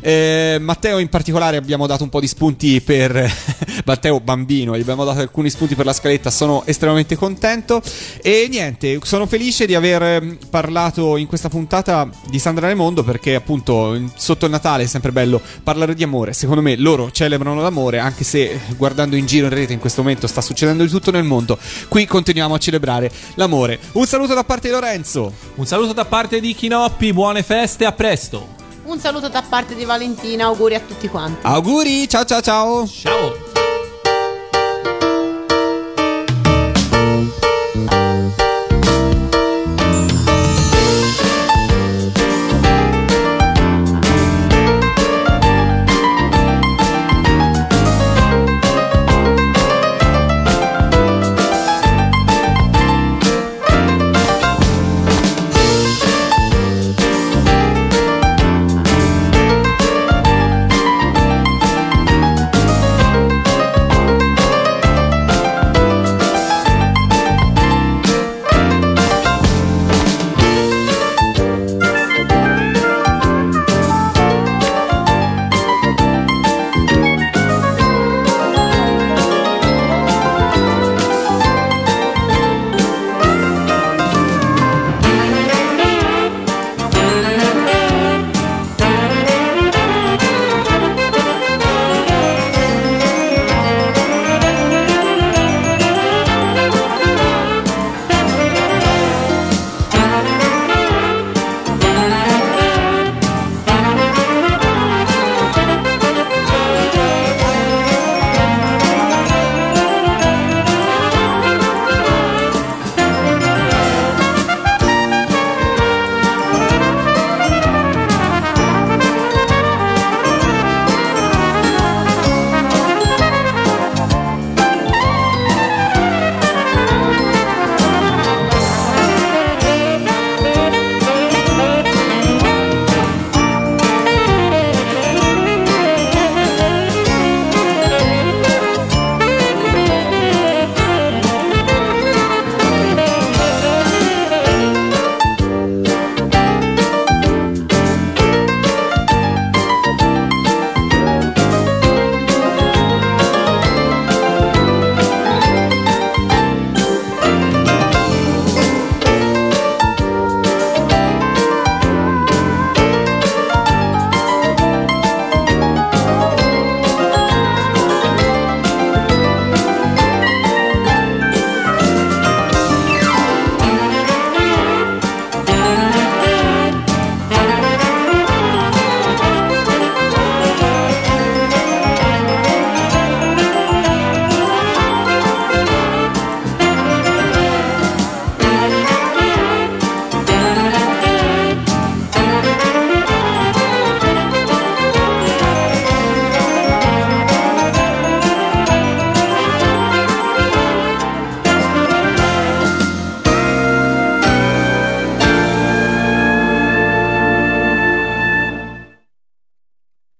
Eh, Matteo, in particolare, abbiamo dato un po' di spunti per <laughs> Matteo Bambino. Gli abbiamo dato alcuni spunti per la scaletta. Sono estremamente contento. E niente, sono felice di aver ehm, parlato in questa puntata di Sandra Raimondo perché appunto sotto il Natale è sempre bello parlare di amore. Secondo me loro celebrano l'amore anche se guardando in giro in rete in questo momento sta succedendo di tutto nel mondo. Qui continuiamo a celebrare l'amore. Un saluto da parte di Lorenzo. Un saluto da parte di Chinoppi, buone feste, a presto. Un saluto da parte di Valentina, auguri a tutti quanti. Auguri, ciao ciao ciao. Ciao.